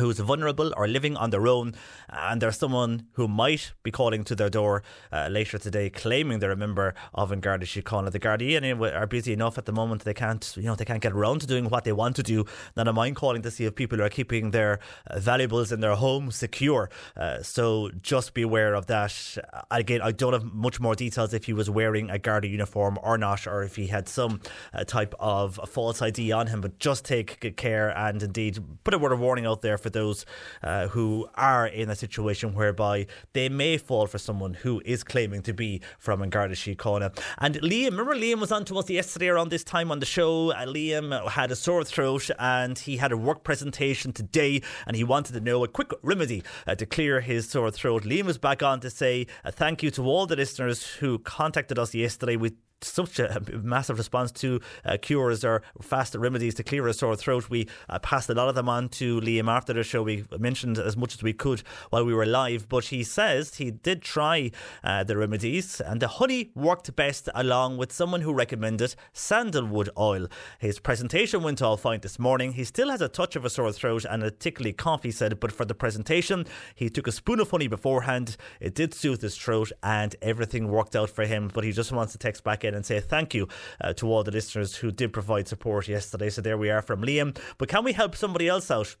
who's vulnerable or living on their own, and there's someone who might be calling to their door uh, later today, claiming they're a member of Garda Síochána. The Gardaí anyway, are busy enough at the moment; they can't, you know, they can't get around to doing what they want to do. None of mine calling to see if people are keeping their uh, valuables in their home secure. Uh, so just be aware of that. Again, I don't have much more details if he was wearing a Garda uniform or not, or if he had some uh, type of false ID on him. But just take good care and indeed put a word of warning out there for those uh, who are in a situation whereby they may fall for someone who is claiming to be from An Garda Síochána. And Liam, remember Liam was on to us yesterday around this time on the show. Uh, Liam had a sore throat and he had a work presentation today and he wanted to know a quick remedy uh, to clear his sore throat. Liam was back on to say uh, thank you to all the listeners who contacted us yesterday with such a massive response to uh, cures or fast remedies to clear a sore throat. We uh, passed a lot of them on to Liam after the show. We mentioned as much as we could while we were live, but he says he did try uh, the remedies and the honey worked best along with someone who recommended sandalwood oil. His presentation went all fine this morning. He still has a touch of a sore throat and a tickly cough, he said, but for the presentation, he took a spoon of honey beforehand. It did soothe his throat and everything worked out for him, but he just wants to text back and say thank you uh, to all the listeners who did provide support yesterday. So there we are from Liam. But can we help somebody else out?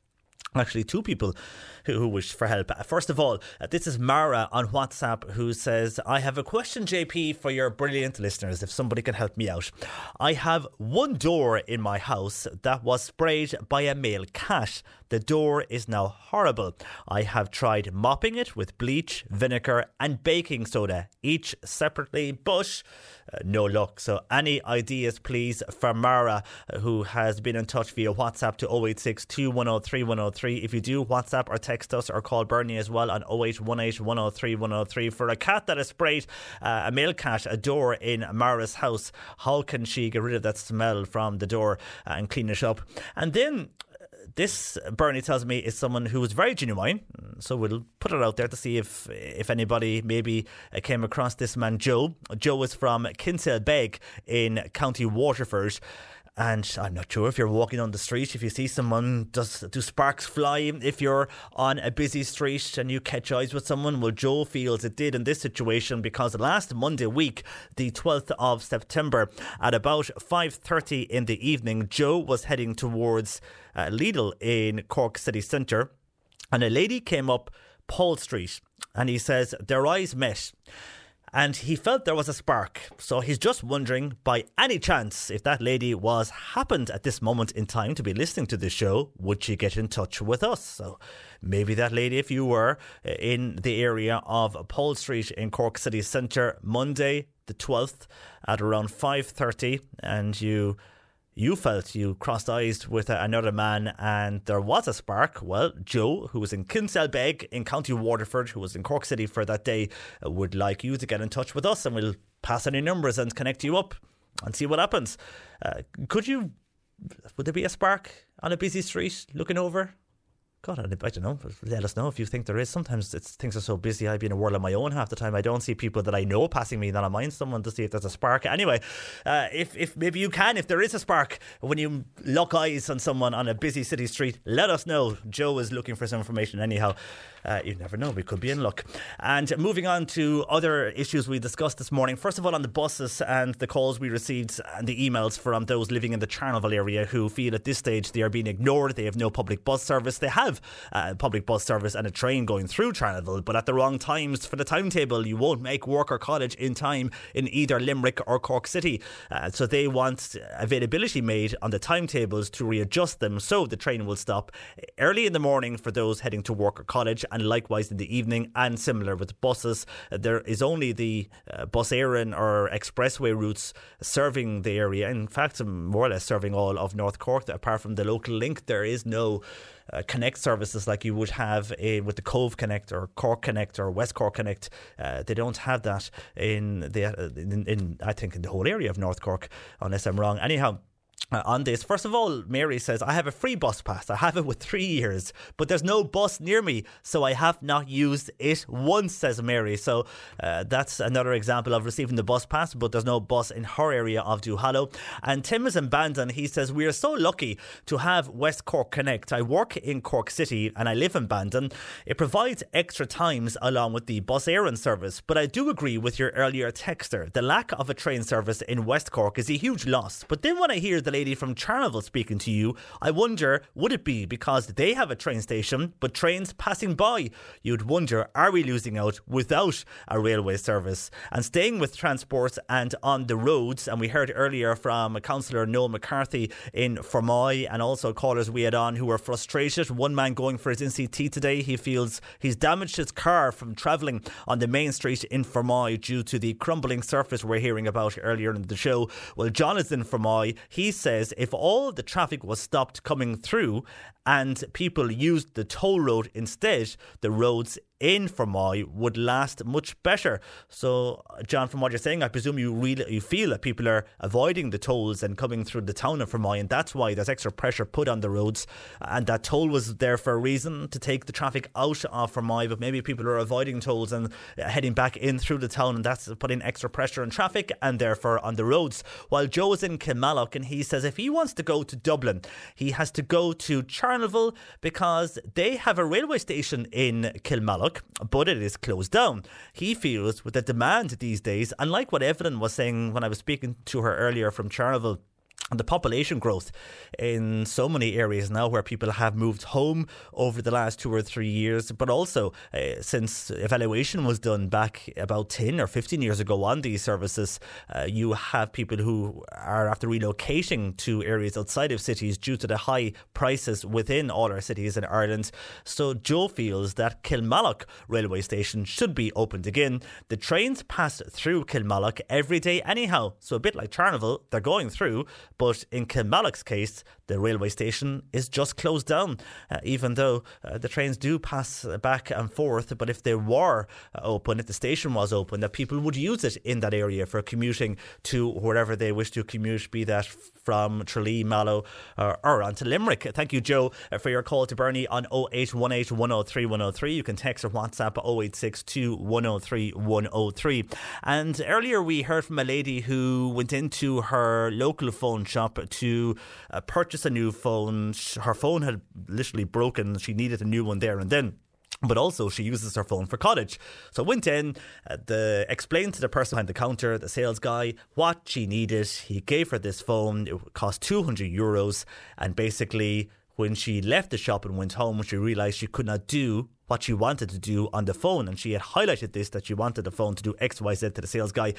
Actually, two people who, who for help. First of all, uh, this is Mara on WhatsApp who says, I have a question, JP, for your brilliant listeners, if somebody can help me out. I have one door in my house that was sprayed by a male cat. The door is now horrible. I have tried mopping it with bleach, vinegar, and baking soda, each separately, but uh, no luck. So, any ideas, please, for Mara, uh, who has been in touch via WhatsApp to 086 2103 103. If you do WhatsApp or text us or call Bernie as well on 0818 103 103 for a cat that has sprayed uh, a male cat a door in Mara's house. How can she get rid of that smell from the door uh, and clean it up? And then this Bernie tells me is someone who was very genuine. So we'll put it out there to see if if anybody maybe uh, came across this man Joe. Joe is from Kinsale Beg in County Waterford. And I'm not sure if you're walking on the street, if you see someone, does do sparks fly? If you're on a busy street and you catch eyes with someone, well, Joe feels it did in this situation because last Monday week, the 12th of September, at about 5:30 in the evening, Joe was heading towards uh, Lidl in Cork city centre, and a lady came up Paul Street, and he says their eyes met and he felt there was a spark. So he's just wondering, by any chance, if that lady was happened at this moment in time to be listening to this show, would she get in touch with us? So maybe that lady, if you were eh, in the area of Paul Street in Cork City Centre, Monday the twelfth at around five thirty, and you you felt you crossed eyes with another man and there was a spark. Well, Joe, who was in Kinsale Beg in County Waterford, who was in Cork City for that day, would like you to get in touch with us and we'll pass any numbers and connect you up and see what happens. Uh, could you, would there be a spark on a busy street looking over? God, I don't know. Let us know if you think there is. Sometimes it's, things are so busy. I'd be in a world of my own half the time. I don't see people that I know passing me. That I mind someone to see if there's a spark. Anyway, uh, if if maybe you can, if there is a spark when you lock eyes on someone on a busy city street, let us know. Joe is looking for some information. Anyhow, uh, you never know. We could be in luck. And moving on to other issues we discussed this morning. First of all, on the buses and the calls we received and the emails from those living in the Charleville area who feel at this stage they are being ignored. They have no public bus service. They have uh, public bus service and a train going through Charleville, but at the wrong times for the timetable. You won't make work or college in time in either Limerick or Cork City. Uh, so they want availability made on the timetables to readjust them so the train will stop early in the morning for those heading to work or college and likewise in the evening and similar with buses. Uh, there is only the uh, bus Éireann or expressway routes serving the area. In fact, more or less serving all of North Cork. Apart from the local link, there is no uh, connect services like you would have in, with the Cobh Connect or Cork Connect or West Cork Connect. Uh, they don't have that in the in, in I think in the whole area of North Cork, unless I'm wrong. Anyhow. Uh, on this. First of all, Mary says, I have a free bus pass. I have it with three years, but there's no bus near me, so I have not used it once, says Mary. So uh, that's another example of receiving the bus pass, but there's no bus in her area of Duhallow. And Tim is in Bandon. He says, We are so lucky to have West Cork Connect. I work in Cork City and I live in Bandon. It provides extra times along with the bus Éireann service, but I do agree with your earlier texter. The lack of a train service in West Cork is a huge loss. But then when I hear the lady from Charleville speaking to you, I wonder would it be because they have a train station but trains passing by? You'd wonder are we losing out without a railway service? And staying with transport and on the roads, and we heard earlier from Councillor Noel McCarthy in Fermoy and also callers we had on who were frustrated. One man going for his NCT today, he feels he's damaged his car from travelling on the main street in Fermoy due to the crumbling surface we're hearing about earlier in the show. Well, John is in Fermoy. He says if all the traffic was stopped coming through and people used the toll road instead, the roads in Fermoy would last much better. So, John, from what you're saying, I presume you really you feel that people are avoiding the tolls and coming through the town of Fermoy, and that's why there's extra pressure put on the roads. And that toll was there for a reason to take the traffic out of Fermoy, but maybe people are avoiding tolls and uh, heading back in through the town, and that's putting extra pressure on traffic and therefore on the roads. While Joe is in Kilmallock, and he says if he wants to go to Dublin, he has to go to Charleville because they have a railway station in Kilmallock but it is closed down. He feels with the demand these days, and like what Evelyn was saying when I was speaking to her earlier from Charleville, and the population growth in so many areas now where people have moved home over the last two or three years, but also uh, since evaluation was done back about 10 or 15 years ago on these services, uh, you have people who are after relocating to areas outside of cities due to the high prices within all our cities in Ireland. So Joe feels that Kilmallock railway station should be opened again. The trains pass through Kilmallock every day anyhow, so a bit like Charleville, they're going through but in Kilmallock's case, the railway station is just closed down, uh, even though uh, the trains do pass back and forth. But if they were uh, open, if the station was open, that people would use it in that area for commuting to wherever they wish to commute, be that from Tralee, Mallow, or, or on to Limerick. Thank you, Joe, uh, for your call to Bernie on 0818 103 103. You can text or WhatsApp 0862 103 103. And earlier we heard from a lady who went into her local phone shop to uh, purchase a new phone. Her phone had literally broken. She needed a new one there and then but also she uses her phone for college. So went in, uh, the explained to the person behind the counter, the sales guy, what she needed. He gave her this phone. It cost 200 euros and basically when she left the shop and went home, she realized she could not do what she wanted to do on the phone. And she had highlighted this that she wanted the phone to do X, Y, Z to the sales guy.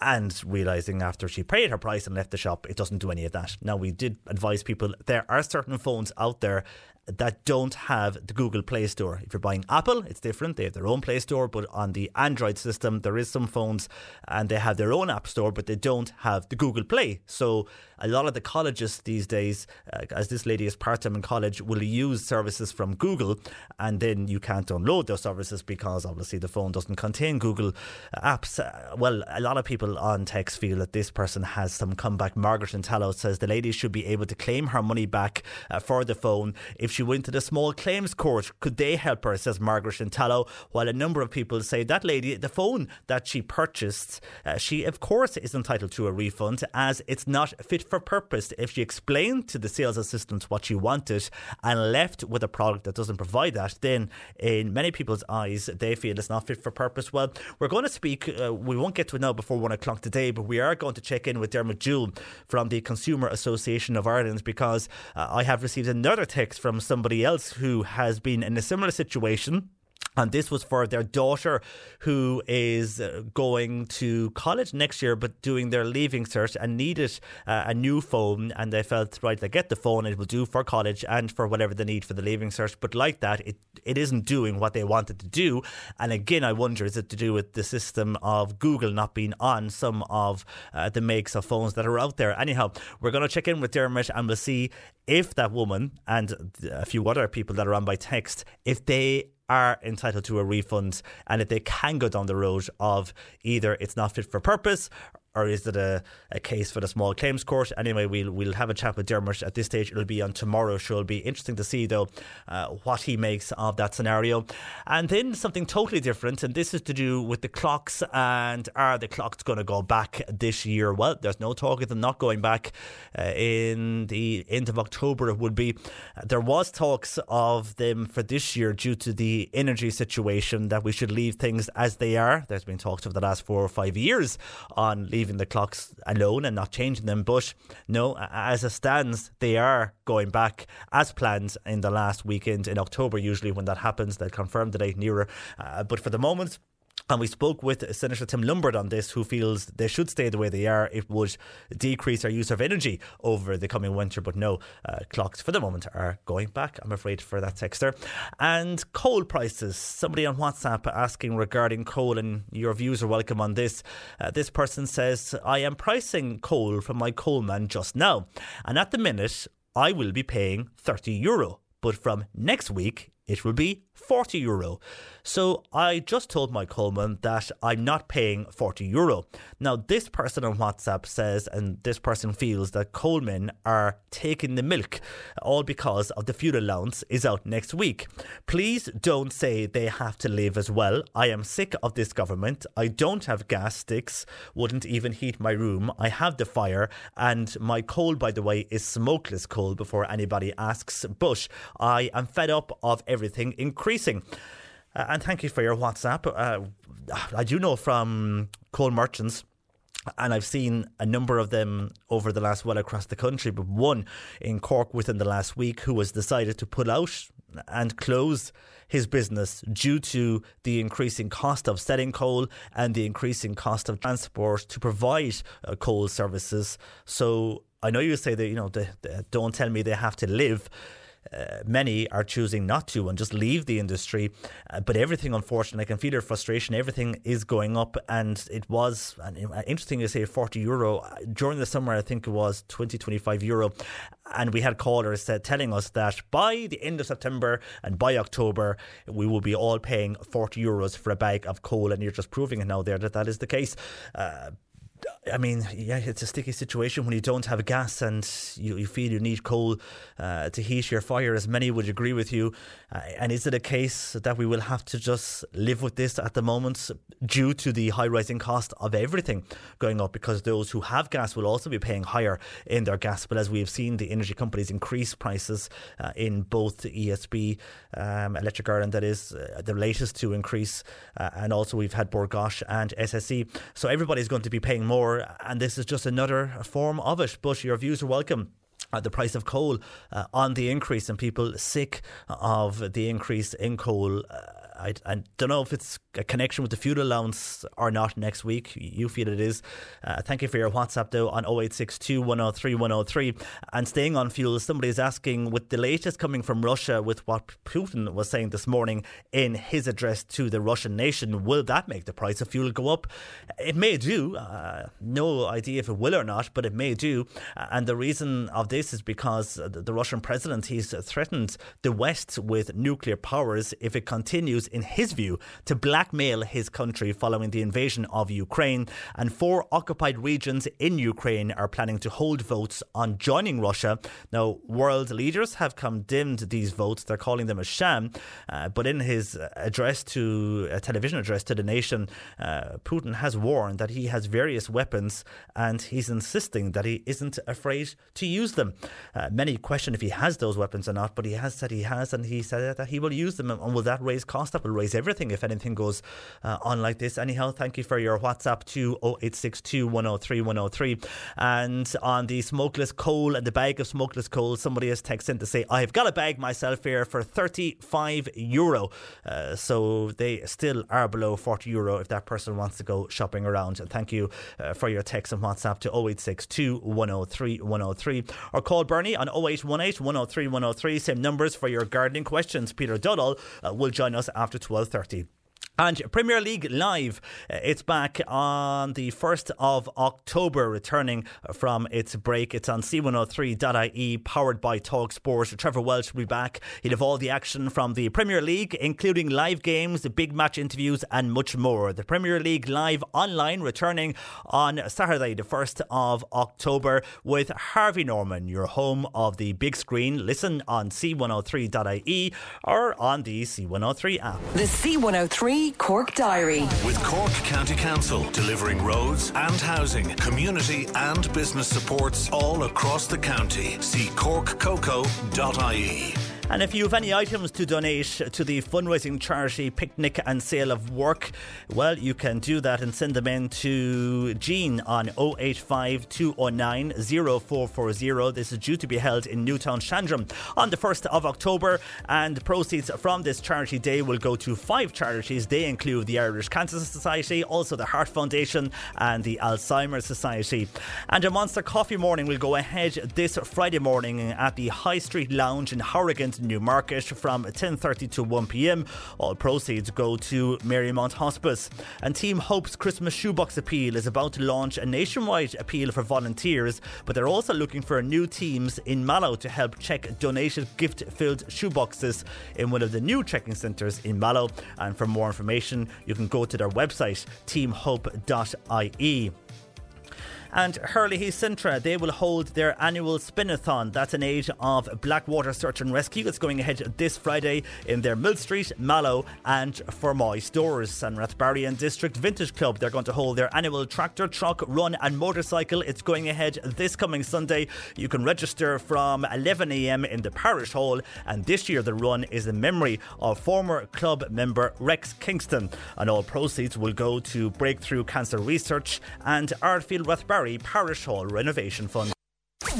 And realizing after she paid her price and left the shop, it doesn't do any of that. Now, we did advise people there are certain phones out there that don't have the Google Play Store. If you're buying Apple, it's different. They have their own Play Store, but on the Android system, there is some phones and they have their own App Store, but they don't have the Google Play. So a lot of the colleges these days, uh, as this lady is part time in college, will use services from Google, and then you can't download those services because obviously the phone doesn't contain Google apps. Uh, well, a lot of people on text feel that this person has some comeback. Margaret in Tallow says the lady should be able to claim her money back uh, for the phone if she went to the small claims court. Could they help her? Says Margaret in. While a number of people say that lady, the phone that she purchased, uh, she of course is entitled to a refund as it's not fit for purpose. If she explained to the sales assistant what she wanted and left with a product that doesn't provide that, then in many people's eyes, they feel it's not fit for purpose. Well, we're going to speak, uh, we won't get to it now before one o'clock today, but we are going to check in with Dermot Jewell from the Consumer Association of Ireland because uh, I have received another text from somebody else who has been in a similar situation. And this was for their daughter who is uh, going to college next year but doing their leaving cert and needed uh, a new phone. And they felt, right, they get the phone, it will do for college and for whatever they need for the leaving cert. But like that, it, it isn't doing what they wanted to do. And again, I wonder, is it to do with the system of Google not being on some of uh, the makes of phones that are out there? Anyhow, we're going to check in with Dermot and we'll see if that woman and a few other people that are on by text, if they are entitled to a refund and if they can go down the road of either it's not fit for purpose or is it a, a case for the small claims court? Anyway, we'll we'll have a chat with Dermot at this stage. It'll be on tomorrow's show. It'll be interesting to see though uh, what he makes of that scenario. And then something totally different, and this is to do with the clocks and are the clocks going to go back this year? Well, there's no talk of them not going back uh, in the end of October. It would be. There was talks of them for this year due to the energy situation that we should leave things as they are. There's been talks over the last four or five years on leaving the clocks alone and not changing them. But no, as it stands, they are going back as planned in the last weekend in October. Usually, when that happens, they'll confirm the date nearer. Uh, but for the moment, and we spoke with Senator Tim Lombard on this, who feels they should stay the way they are. It would decrease our use of energy over the coming winter. But no, uh, clocks for the moment are going back, I'm afraid, for that texter. And coal prices. Somebody on WhatsApp asking regarding coal, and your views are welcome on this. Uh, this person says, I am pricing coal from my coalman just now. And at the minute, I will be paying 30 euro. But from next week, it will be 40 euro. So I just told my Coleman that I'm not paying 40 euro. Now, this person on WhatsApp says, and this person feels that Coleman are taking the milk, all because of the fuel allowance is out next week. Please don't say they have to live as well. I am sick of this government. I don't have gas sticks, wouldn't even heat my room. I have the fire, and my coal, by the way, is smokeless coal before anybody asks. But I am fed up of everything increasing. Uh, and thank you for your WhatsApp. Uh, I do know from coal merchants and I've seen a number of them over the last well across the country, but one in Cork within the last week who has decided to pull out and close his business due to the increasing cost of selling coal and the increasing cost of transport to provide uh, coal services. So I know you say that you know they, they, don't tell me they have to live. Uh, many are choosing not to and just leave the industry. Uh, but everything, unfortunately, I can feel their frustration. Everything is going up, and it was and, uh, interesting to say 40 euro during the summer. I think it was 20, 25 euro. And we had callers uh, telling us that by the end of September and by October, we will be all paying 40 euros for a bag of coal. And you're just proving it now there that that is the case. I mean, yeah, it's a sticky situation when you don't have gas and you, you feel you need coal uh, to heat your fire, as many would agree with you. Uh, and is it a case that we will have to just live with this at the moment due to the high rising cost of everything going up? Because those who have gas will also be paying higher in their gas. But as we have seen, the energy companies increase prices uh, in both ESB, um, Electric Ireland, that is uh, the latest to increase. Uh, and also we've had Bord Gáis and SSE. So everybody's going to be paying more, and this is just another form of it. But your views are welcome. Uh, the price of coal uh, on the increase, and people sick of the increase in coal. Uh, I, I, don't know if it's a connection with the fuel allowance or not next week. You feel it is. Uh, thank you for your WhatsApp though on 0862 103 103. And staying on fuel, somebody is asking with the latest coming from Russia with what Putin was saying this morning in his address to the Russian nation, will that make the price of fuel go up? It may do. Uh, no idea if it will or not, but it may do. And the reason of this is because the Russian president, he's threatened the West with nuclear powers if it continues in his view, to blackmail his country following the invasion of Ukraine. And four occupied regions in Ukraine are planning to hold votes on joining Russia. Now, world leaders have condemned these votes. They're calling them a sham. Uh, but in his address to a television address to the nation, uh, Putin has warned that he has various weapons and he's insisting that he isn't afraid to use them. Uh, many question if he has those weapons or not, but he has said he has, and he said that he will use them. And will that raise cost? That will raise everything if anything goes uh, on like this. Anyhow, thank you for your WhatsApp to 0862 103 103. And on the smokeless coal and the bag of smokeless coal, somebody has texted in to say, I've got a bag myself here for 35 euro. Uh, so they still are below 40 euro if that person wants to go shopping around. And thank you uh, for your text and WhatsApp to 0862 103 103. Or call Bernie on 0818 103 103. Same numbers for your gardening questions. Peter Dowdall uh, will join us after 12.30. And Premier League Live, uh, it's back on the 1st of October, returning from its break. It's on c103.ie, powered by Talk Sport. Trevor Welsh will be back. He'll have all the action from the Premier League, including live games, big match interviews, and much more. The Premier League Live online, returning on Saturday, the 1st of October, with Harvey Norman, your home of the big screen. Listen on c103.ie or on the C103 app. The C103 Cork Diary. With Cork County Council delivering roads and housing, community and business supports all across the county. See corkcoco.ie. And if you have any items to donate to the fundraising charity Picnic and Sale of Work, well, you can do that and send them in to Jean on 085 209 0440. This is due to be held in Newtown Shandrum on the 1st of October. And proceeds from this charity day will go to five charities. They include the Irish Cancer Society, also the Heart Foundation, and the Alzheimer's Society. And a Monster Coffee Morning will go ahead this Friday morning at the High Street Lounge in Horrigan. Newmarket from 10.30 to 1pm. All proceeds go to Marymount Hospice. And Team Hope's Christmas Shoebox Appeal is about to launch a nationwide appeal for volunteers, but they're also looking for new teams in Mallow to help check donated gift-filled shoeboxes in one of the new checking centres in Mallow. And for more information, you can go to their website, teamhope.ie. And Hurley Heath Sintra, they will hold their annual spinathon. That's an aid of Blackwater Search and Rescue. It's going ahead this Friday in their Millstreet, Mallow, and Fermoy stores. And Rathbarry and District Vintage Club, they're going to hold their annual tractor, truck, run, and motorcycle. It's going ahead this coming Sunday. You can register from 11am in the parish hall. And this year, the run is in memory of former club member Rex Kingston. And all proceeds will go to Breakthrough Cancer Research and Ardfield Rathbarry Parish Hall Renovation Fund.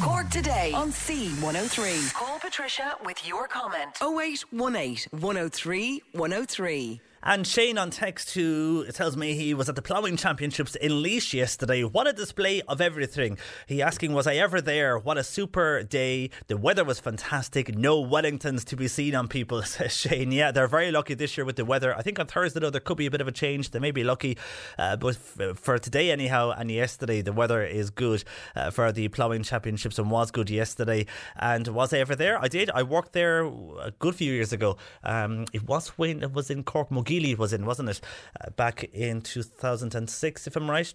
Cork today on C103. Call Patricia with your comment. 0818 103 103. And Shane on text who tells me he was at the ploughing championships in Laois yesterday. What a display of everything. He asking, was I ever there? What a super day. The weather was fantastic. No Wellingtons to be seen on people, says Shane. Yeah, they're very lucky this year with the weather. I think on Thursday though there could be a bit of a change. They may be lucky. Uh, but f- for today anyhow and yesterday the weather is good uh, for the ploughing championships and was good yesterday. And was I ever there? I did. I worked there a good few years ago. Um, it was when it was in Cork Mogeely was in, wasn't it? Uh, back in 2006, if I'm right.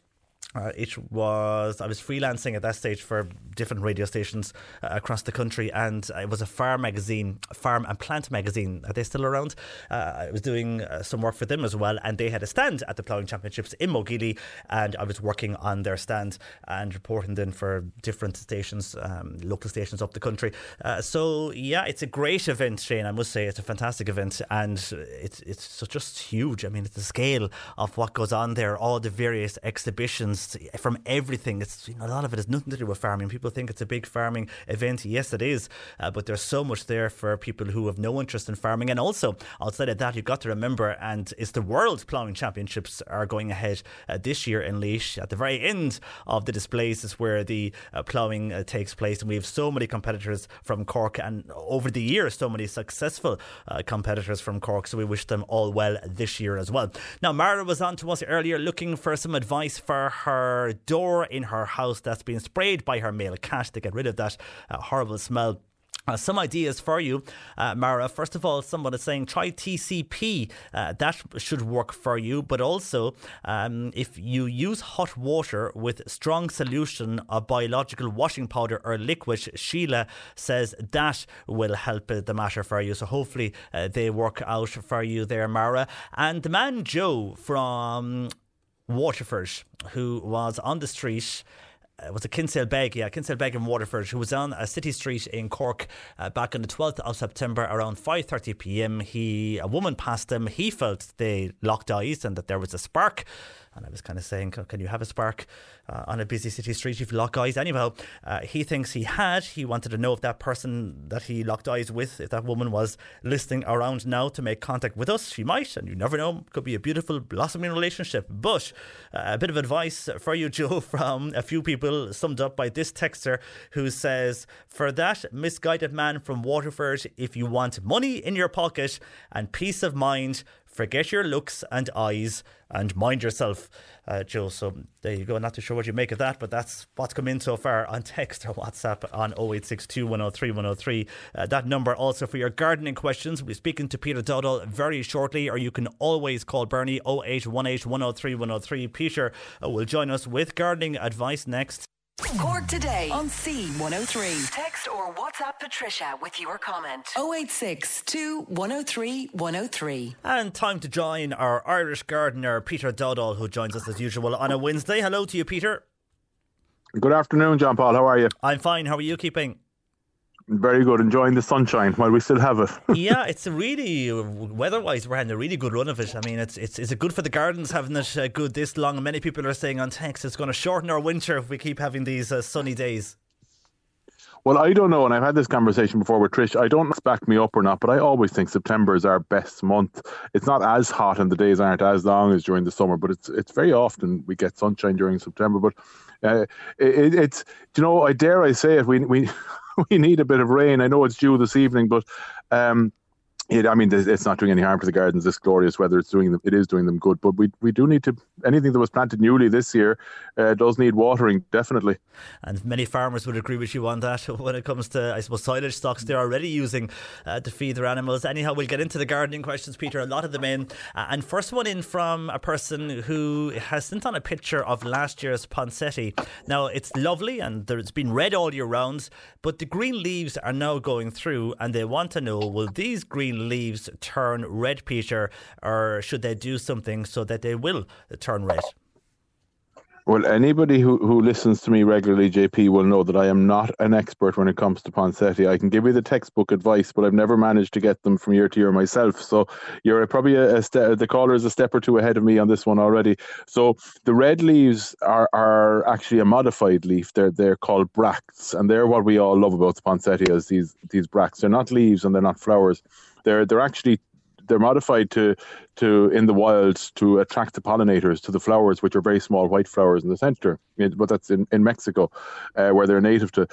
Uh, it was I was freelancing at that stage for different radio stations uh, across the country, and it was a farm magazine, farm and plant magazine. Are they still around? Uh, I was doing uh, some work for them as well, and they had a stand at the ploughing championships in Mogeely, and I was working on their stand and reporting then for different stations, um, local stations up the country. Uh, so yeah, it's a great event, Shane. I must say it's a fantastic event, and it's it's just huge. I mean, it's the scale of what goes on there, all the various exhibitions from everything. It's you know, a lot of it has nothing to do with farming. People think it's a big farming event. Yes, it is, uh, but there's so much there for people who have no interest in farming. And also outside of that, you've got to remember, and it's the World Ploughing Championships are going ahead uh, this year in Laois. At the very end of the displays is where the uh, ploughing uh, takes place, and we have so many competitors from Cork, and over the years, so many successful uh, competitors from Cork. So we wish them all well this year as well. Now, Mara was on to us earlier looking for some advice for her her door in her house that's been sprayed by her male cat to get rid of that uh, horrible smell. Uh, some ideas for you, uh, Mara. First of all, someone is saying try TCP. Uh, that should work for you. But also, um, if you use hot water with strong solution of biological washing powder or liquid, Sheila says that will help the matter for you. So hopefully uh, they work out for you there, Mara. And the man Joe from Waterford, who was on the street. Uh, was a Kinsale Beg, yeah, Kinsale Beg in Waterford, who was on a city street in Cork uh, back on the 12th of September around 5:30 p.m. He, a woman passed him. He felt they locked eyes and that there was a spark. And I was kind of saying, can you have a spark uh, on a busy city street if you lock eyes? Anyhow, uh, he thinks he had. He wanted to know if that person that he locked eyes with, if that woman was listening around now to make contact with us. She might, and you never know. Could be a beautiful, blossoming relationship. But uh, a bit of advice for you, Joe, from a few people, summed up by this texter who says, For that misguided man from Waterford, if you want money in your pocket and peace of mind, forget your looks and eyes and mind yourself, uh, Joe. So there you go. Not too sure what you make of that, but that's what's come in so far on text or WhatsApp on 0862 103 103. Uh, that number also for your gardening questions. We'll be speaking to Peter Dowdall very shortly, or you can always call Bernie 0818 103 103. Peter uh, will join us with gardening advice next. Cork today on C103. Text or WhatsApp Patricia with your comment. 086 103 103. And time to join our Irish gardener, Peter Dowdall, who joins us as usual on a Wednesday. Hello to you, Peter. Good afternoon, John Paul. How are you? I'm fine. How are you keeping? Very good. Enjoying the sunshine while we still have it. yeah, it's a really weather-wise, we're having a really good run of it. I mean, it's it's is it good for the gardens having it uh, good this long? Many people are saying on text it's going to shorten our winter if we keep having these uh, sunny days. Well, I don't know, and I've had this conversation before with Trish. I don't know if it's back me up or not, but I always think September is our best month. It's not as hot and the days aren't as long as during the summer, but it's it's very often we get sunshine during September. But uh, it, it's, you know, I dare I say it, we we we need a bit of rain. I know it's due this evening, but um, it, I mean, it's not doing any harm to the gardens. This glorious weather, it's doing them. It is doing them good. But we we do need to anything that was planted newly this year uh, does need watering definitely. And many farmers would agree with you on that. When it comes to, I suppose, silage stocks, they're already using uh, to feed their animals. Anyhow, we'll get into the gardening questions, Peter. A lot of them in. Uh, and first one in from a person who has sent on a picture of last year's poinsettia. Now it's lovely and it's been red all year round, but the green leaves are now going through, and they want to know: Will these green leaves turn red, Peter, or should they do something so that they will turn red? Well, anybody who, who listens to me regularly, JP, will know that I am not an expert when it comes to poinsettia. I can give you the textbook advice, but I've never managed to get them from year to year myself. So you're probably a, a the caller is a step or two ahead of me on this one already. So the red leaves are, are actually a modified leaf. They're they're called bracts, and they're what we all love about the poinsettias. These these bracts. They're not leaves and they're not flowers. They're they're actually they're modified to to in the wilds to attract the pollinators to the flowers, which are very small white flowers in the center. But that's in in Mexico, uh, where they're native to.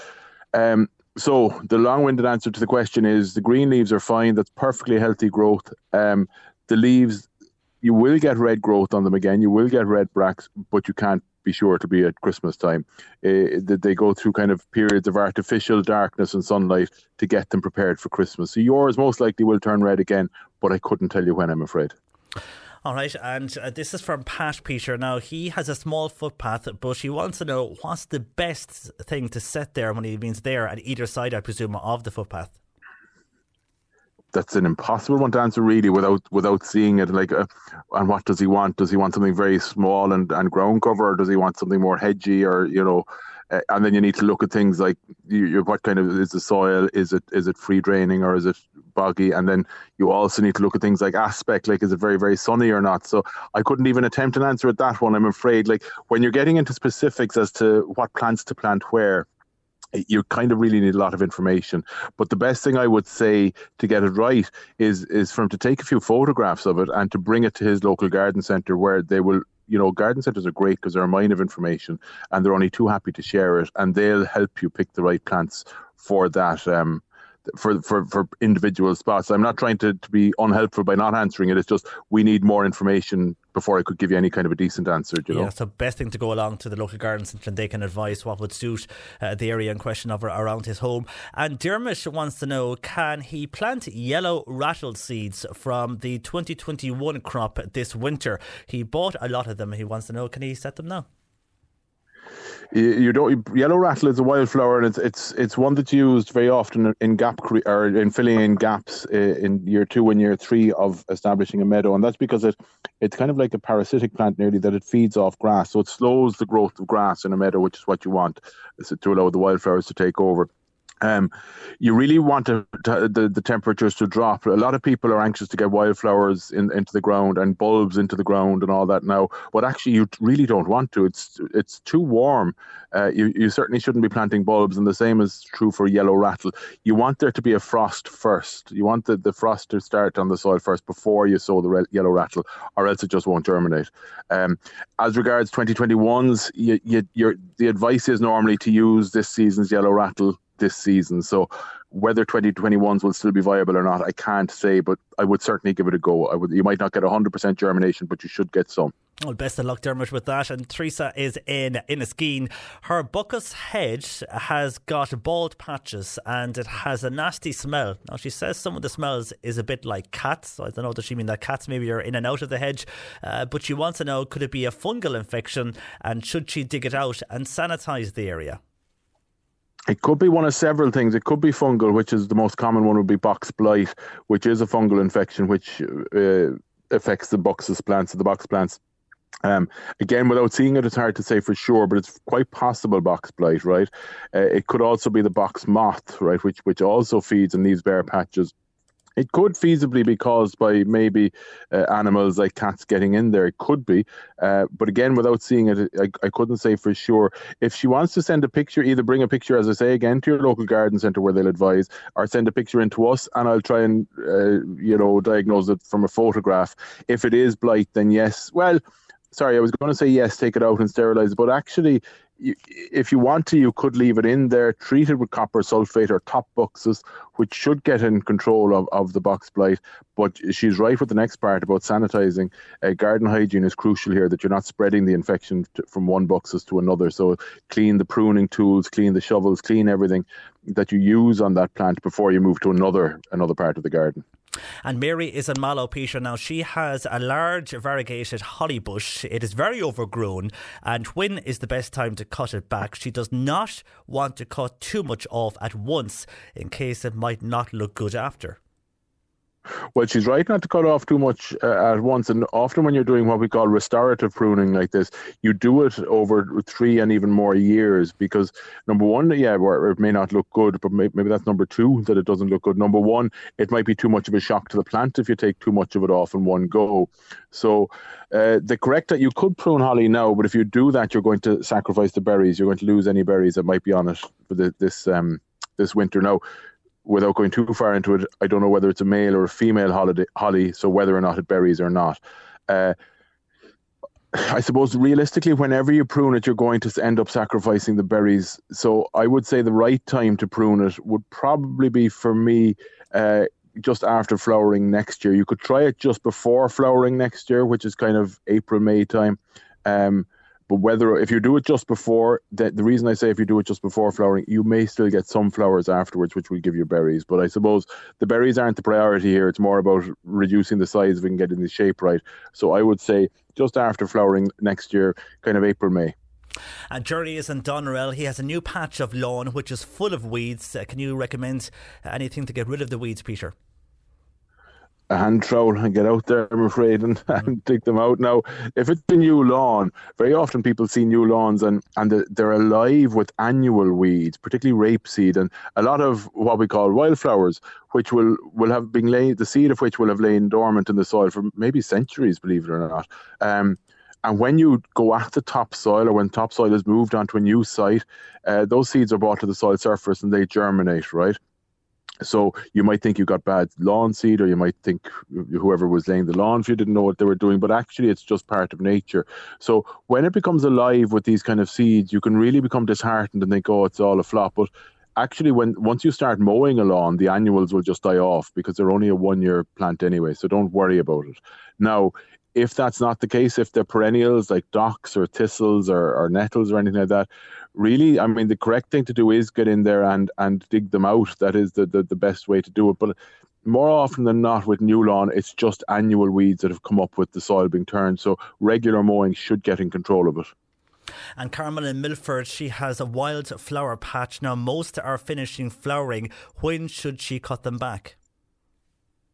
Um, so the long-winded answer to the question is the green leaves are fine. That's perfectly healthy growth. Um, the leaves, you will get red growth on them again. You will get red bracts, but you can't be sure it'll be at Christmas time. Uh, they go through kind of periods of artificial darkness and sunlight to get them prepared for Christmas. So yours most likely will turn red again, but I couldn't tell you when, I'm afraid. All right, and uh, this is from Pat Peter. Now, he has a small footpath, but he wants to know what's the best thing to set there when he means there at either side, I presume, of the footpath that's an impossible one to answer really without without seeing it like uh, and what does he want? Does he want something very small and and ground cover or does he want something more hedgy or you know uh, and then you need to look at things like you, you, what kind of is the soil is it is it free draining or is it boggy? And then you also need to look at things like aspect like is it very very sunny or not? So i couldn't even attempt an answer at that one i'm afraid. Like when you're getting into specifics as to what plants to plant where you kind of really need a lot of information. But the best thing I would say to get it right is is for him to take a few photographs of it and to bring it to his local garden centre where they will you know, garden centres are great because they're a mine of information and they're only too happy to share it and they'll help you pick the right plants for that um, for, for, for individual spots. I'm not trying to, to be unhelpful by not answering it. It's just we need more information before I could give you any kind of a decent answer. You know? So best thing to go along to the local garden centre and they can advise what would suit uh, the area in question of around his home. And Dermot wants to know can he plant yellow rattle seeds from the 2021 crop this winter? He bought a lot of them. He wants to know can he set them now? You don't yellow rattle is a wildflower and it's it's it's one that's used very often in gap cre- or in filling in gaps eh, in year two and year three of establishing a meadow. And that's because it it's kind of like a parasitic plant nearly that it feeds off grass. So it slows the growth of grass in a meadow which is what you want is to allow the wildflowers to take over um, you really want to, to, the, the temperatures to drop. A lot of people are anxious to get wildflowers in, into the ground and bulbs into the ground and all that now, but actually you really don't want to. It's it's too warm. Uh, you, you certainly shouldn't be planting bulbs, and the same is true for yellow rattle. You want there to be a frost first. You want the, the frost to start on the soil first before you sow the re- yellow rattle, or else it just won't germinate. Um, as regards 2021s, you, you, the advice is normally to use this season's yellow rattle this season. So whether 2021s will still be viable or not, I can't say, but I would certainly give it a go. I would. You might not get 100% germination, but you should get some. Well, best of luck, Dermot, with that. And Teresa is in Enniskeane. Her buxus hedge has got bald patches and it has a nasty smell. Now, she says some of the smells is a bit like cats. So I don't know, does she mean that cats maybe are in and out of the hedge? Uh, but she wants to know could it be a fungal infection and should she dig it out and sanitise the area? It could be one of several things. It could be fungal, which is the most common one, would be box blight, which is a fungal infection which uh, affects the boxes plants, the box plants. Um, again, without seeing it, it's hard to say for sure, but it's quite possible box blight, right? Uh, it could also be the box moth, right, which which also feeds and leaves bare patches. It could feasibly be caused by maybe uh, animals like cats getting in there. It could be, uh, but again, without seeing it, I, I couldn't say for sure. If she wants to send a picture, either bring a picture, as I say, again to your local garden centre where they'll advise, or send a picture in to us, and I'll try and uh, you know diagnose it from a photograph. If it is blight, then yes. Well sorry, I was going to say yes, take it out and sterilize but actually, you, if you want to, you could leave it in there, treat it with copper sulfate or Topbuxus, which should get in control of, of the box blight. But she's right with the next part about sanitizing. Uh, garden hygiene is crucial here, that you're not spreading the infection from one boxes to another. So clean the pruning tools, clean the shovels, clean everything that you use on that plant before you move to another another part of the garden. And Mary is in Mallow, Peter. Now, she has a large variegated holly bush. It is very overgrown. And when is the best time to cut it back? She does not want to cut too much off at once in case it might not look good after. Well, she's right not to cut off too much uh, at once. And often, when you're doing what we call restorative pruning like this, you do it over three and even more years because number one, yeah, it may not look good, but maybe that's number two that it doesn't look good. Number one, it might be too much of a shock to the plant if you take too much of it off in one go. So, uh, the correct that you could prune holly now, but if you do that, you're going to sacrifice the berries. You're going to lose any berries that might be on it for the, this um, this winter. Now, without going too far into it, I don't know whether it's a male or a female holiday, holly, so whether or not it berries or not. Uh, I suppose realistically, whenever you prune it, you're going to end up sacrificing the berries. So I would say the right time to prune it would probably be for me uh, just after flowering next year. You could try it just before flowering next year, which is kind of April, May time. Um, but whether if you do it just before, the, the reason I say if you do it just before flowering, you may still get some flowers afterwards, which will give you berries. But I suppose the berries aren't the priority here. It's more about reducing the size we can get in the shape right. So I would say just after flowering next year, kind of April, May. And Jerry is in Doneraile. He has a new patch of lawn which is full of weeds. Uh, can you recommend anything to get rid of the weeds, Peter? A hand trowel and get out there, I'm afraid, and, and dig them out. Now, if it's a new lawn, very often people see new lawns and, and they're alive with annual weeds, particularly rapeseed and a lot of what we call wildflowers, which will, will have been laid, the seed of which will have lain dormant in the soil for maybe centuries, believe it or not. Um, and when you go at the topsoil or when topsoil is moved onto a new site, uh, those seeds are brought to the soil surface and they germinate, right? So you might think you got bad lawn seed, or you might think whoever was laying the lawn for you didn't know what they were doing. But actually, it's just part of nature. So when it becomes alive with these kind of seeds, you can really become disheartened and think, "Oh, it's all a flop." But actually, when once you start mowing a lawn, the annuals will just die off because they're only a one-year plant anyway. So don't worry about it. Now, if that's not the case, if they're perennials like docks or thistles or, or nettles or anything like that, really, I mean, the correct thing to do is get in there and and dig them out. That is the the, the best way to do it. But more often than not with new lawn, it's just annual weeds that have come up with the soil being turned. So regular mowing should get in control of it. And Carmel in Milford, she has a wild flower patch. Now, most are finishing flowering. When should she cut them back?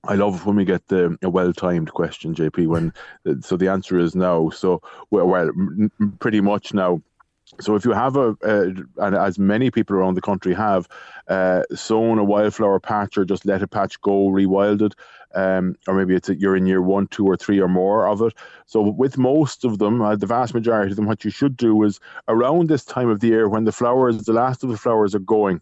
I love when we get the a well-timed question, JP. When so the answer is no. So well, well pretty much now. So if you have a, and as many people around the country have, uh, sown a wildflower patch or just let a patch go rewilded, um, or maybe it's a, you're in year one, two, or three or more of it. So with most of them, uh, the vast majority of them, what you should do is around this time of the year when the flowers, the last of the flowers are going,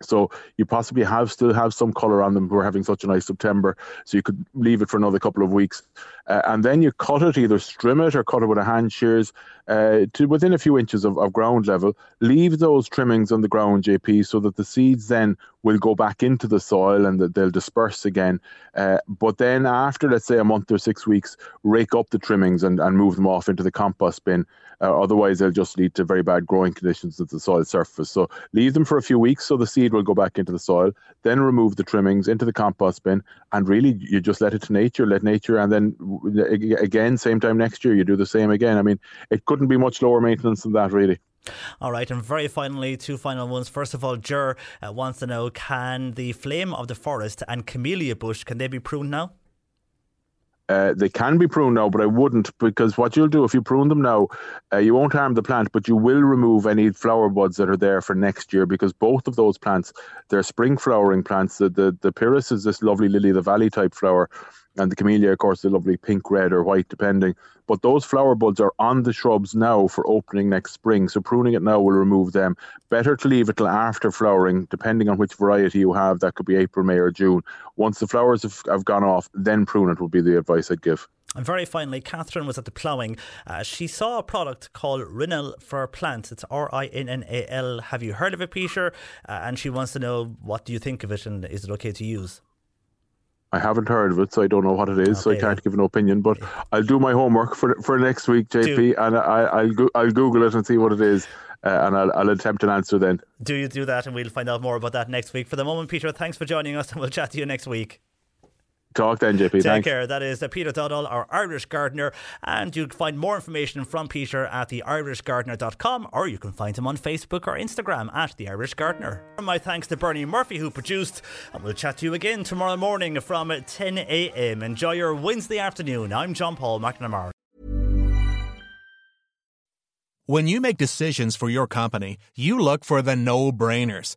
So you possibly have still have some colour on them. We're having such a nice September, so you could leave it for another couple of weeks, uh, and then you cut it, either trim it or cut it with a hand shears uh, to within a few inches of, of ground level. Leave those trimmings on the ground, JP, so that the seeds then will go back into the soil and they'll disperse again. Uh, but then after, let's say, a month or six weeks, rake up the trimmings and, and move them off into the compost bin. Uh, otherwise, they'll just lead to very bad growing conditions at the soil surface. So leave them for a few weeks so the seed will go back into the soil. Then remove the trimmings into the compost bin, and really you just let it to nature, let nature, and then again, same time next year, you do the same again. I mean, it couldn't be much lower maintenance than that, really. All right, and very finally, two final ones. First of all, Jur uh, wants to know: Can the flame of the forest and camellia bush can they be pruned now? Uh, they can be pruned now, but I wouldn't because what you'll do if you prune them now, uh, you won't harm the plant, but you will remove any flower buds that are there for next year because both of those plants, they're spring flowering plants. The the, the pieris is this lovely lily of the valley type flower, and the camellia, of course, the lovely pink, red, or white, depending. But those flower buds are on the shrubs now for opening next spring. So pruning it now will remove them. Better to leave it till after flowering, depending on which variety you have. That could be April, May, or June. Once the flowers have, have gone off, then prune it would be the advice I'd give. And very finally, Catherine was at the ploughing. Uh, she saw a product called Rinal for plants. It's R I N N A L. Have you heard of it, Peter? Uh, and she wants to know what do you think of it and is it okay to use? I haven't heard of it, so I don't know what it is, okay. so I can't give an opinion. But I'll do my homework for for next week, JP, do. and I, will go, I'll Google it and see what it is, uh, and I'll, I'll attempt an answer then. Do you do that, and we'll find out more about that next week. For the moment, Peter, thanks for joining us, and we'll chat to you next week. Talk then, JP. Take Thanks. care. That is Peter Dowdall, our Irish gardener. And you can find more information from Peter at theirishgardener.com or you can find him on Facebook or Instagram at The Irish Gardener. My thanks to Bernie Murphy who produced. And we'll chat to you again tomorrow morning from 10 a.m. Enjoy your Wednesday afternoon. I'm John Paul McNamara. When you make decisions for your company, you look for the no brainers.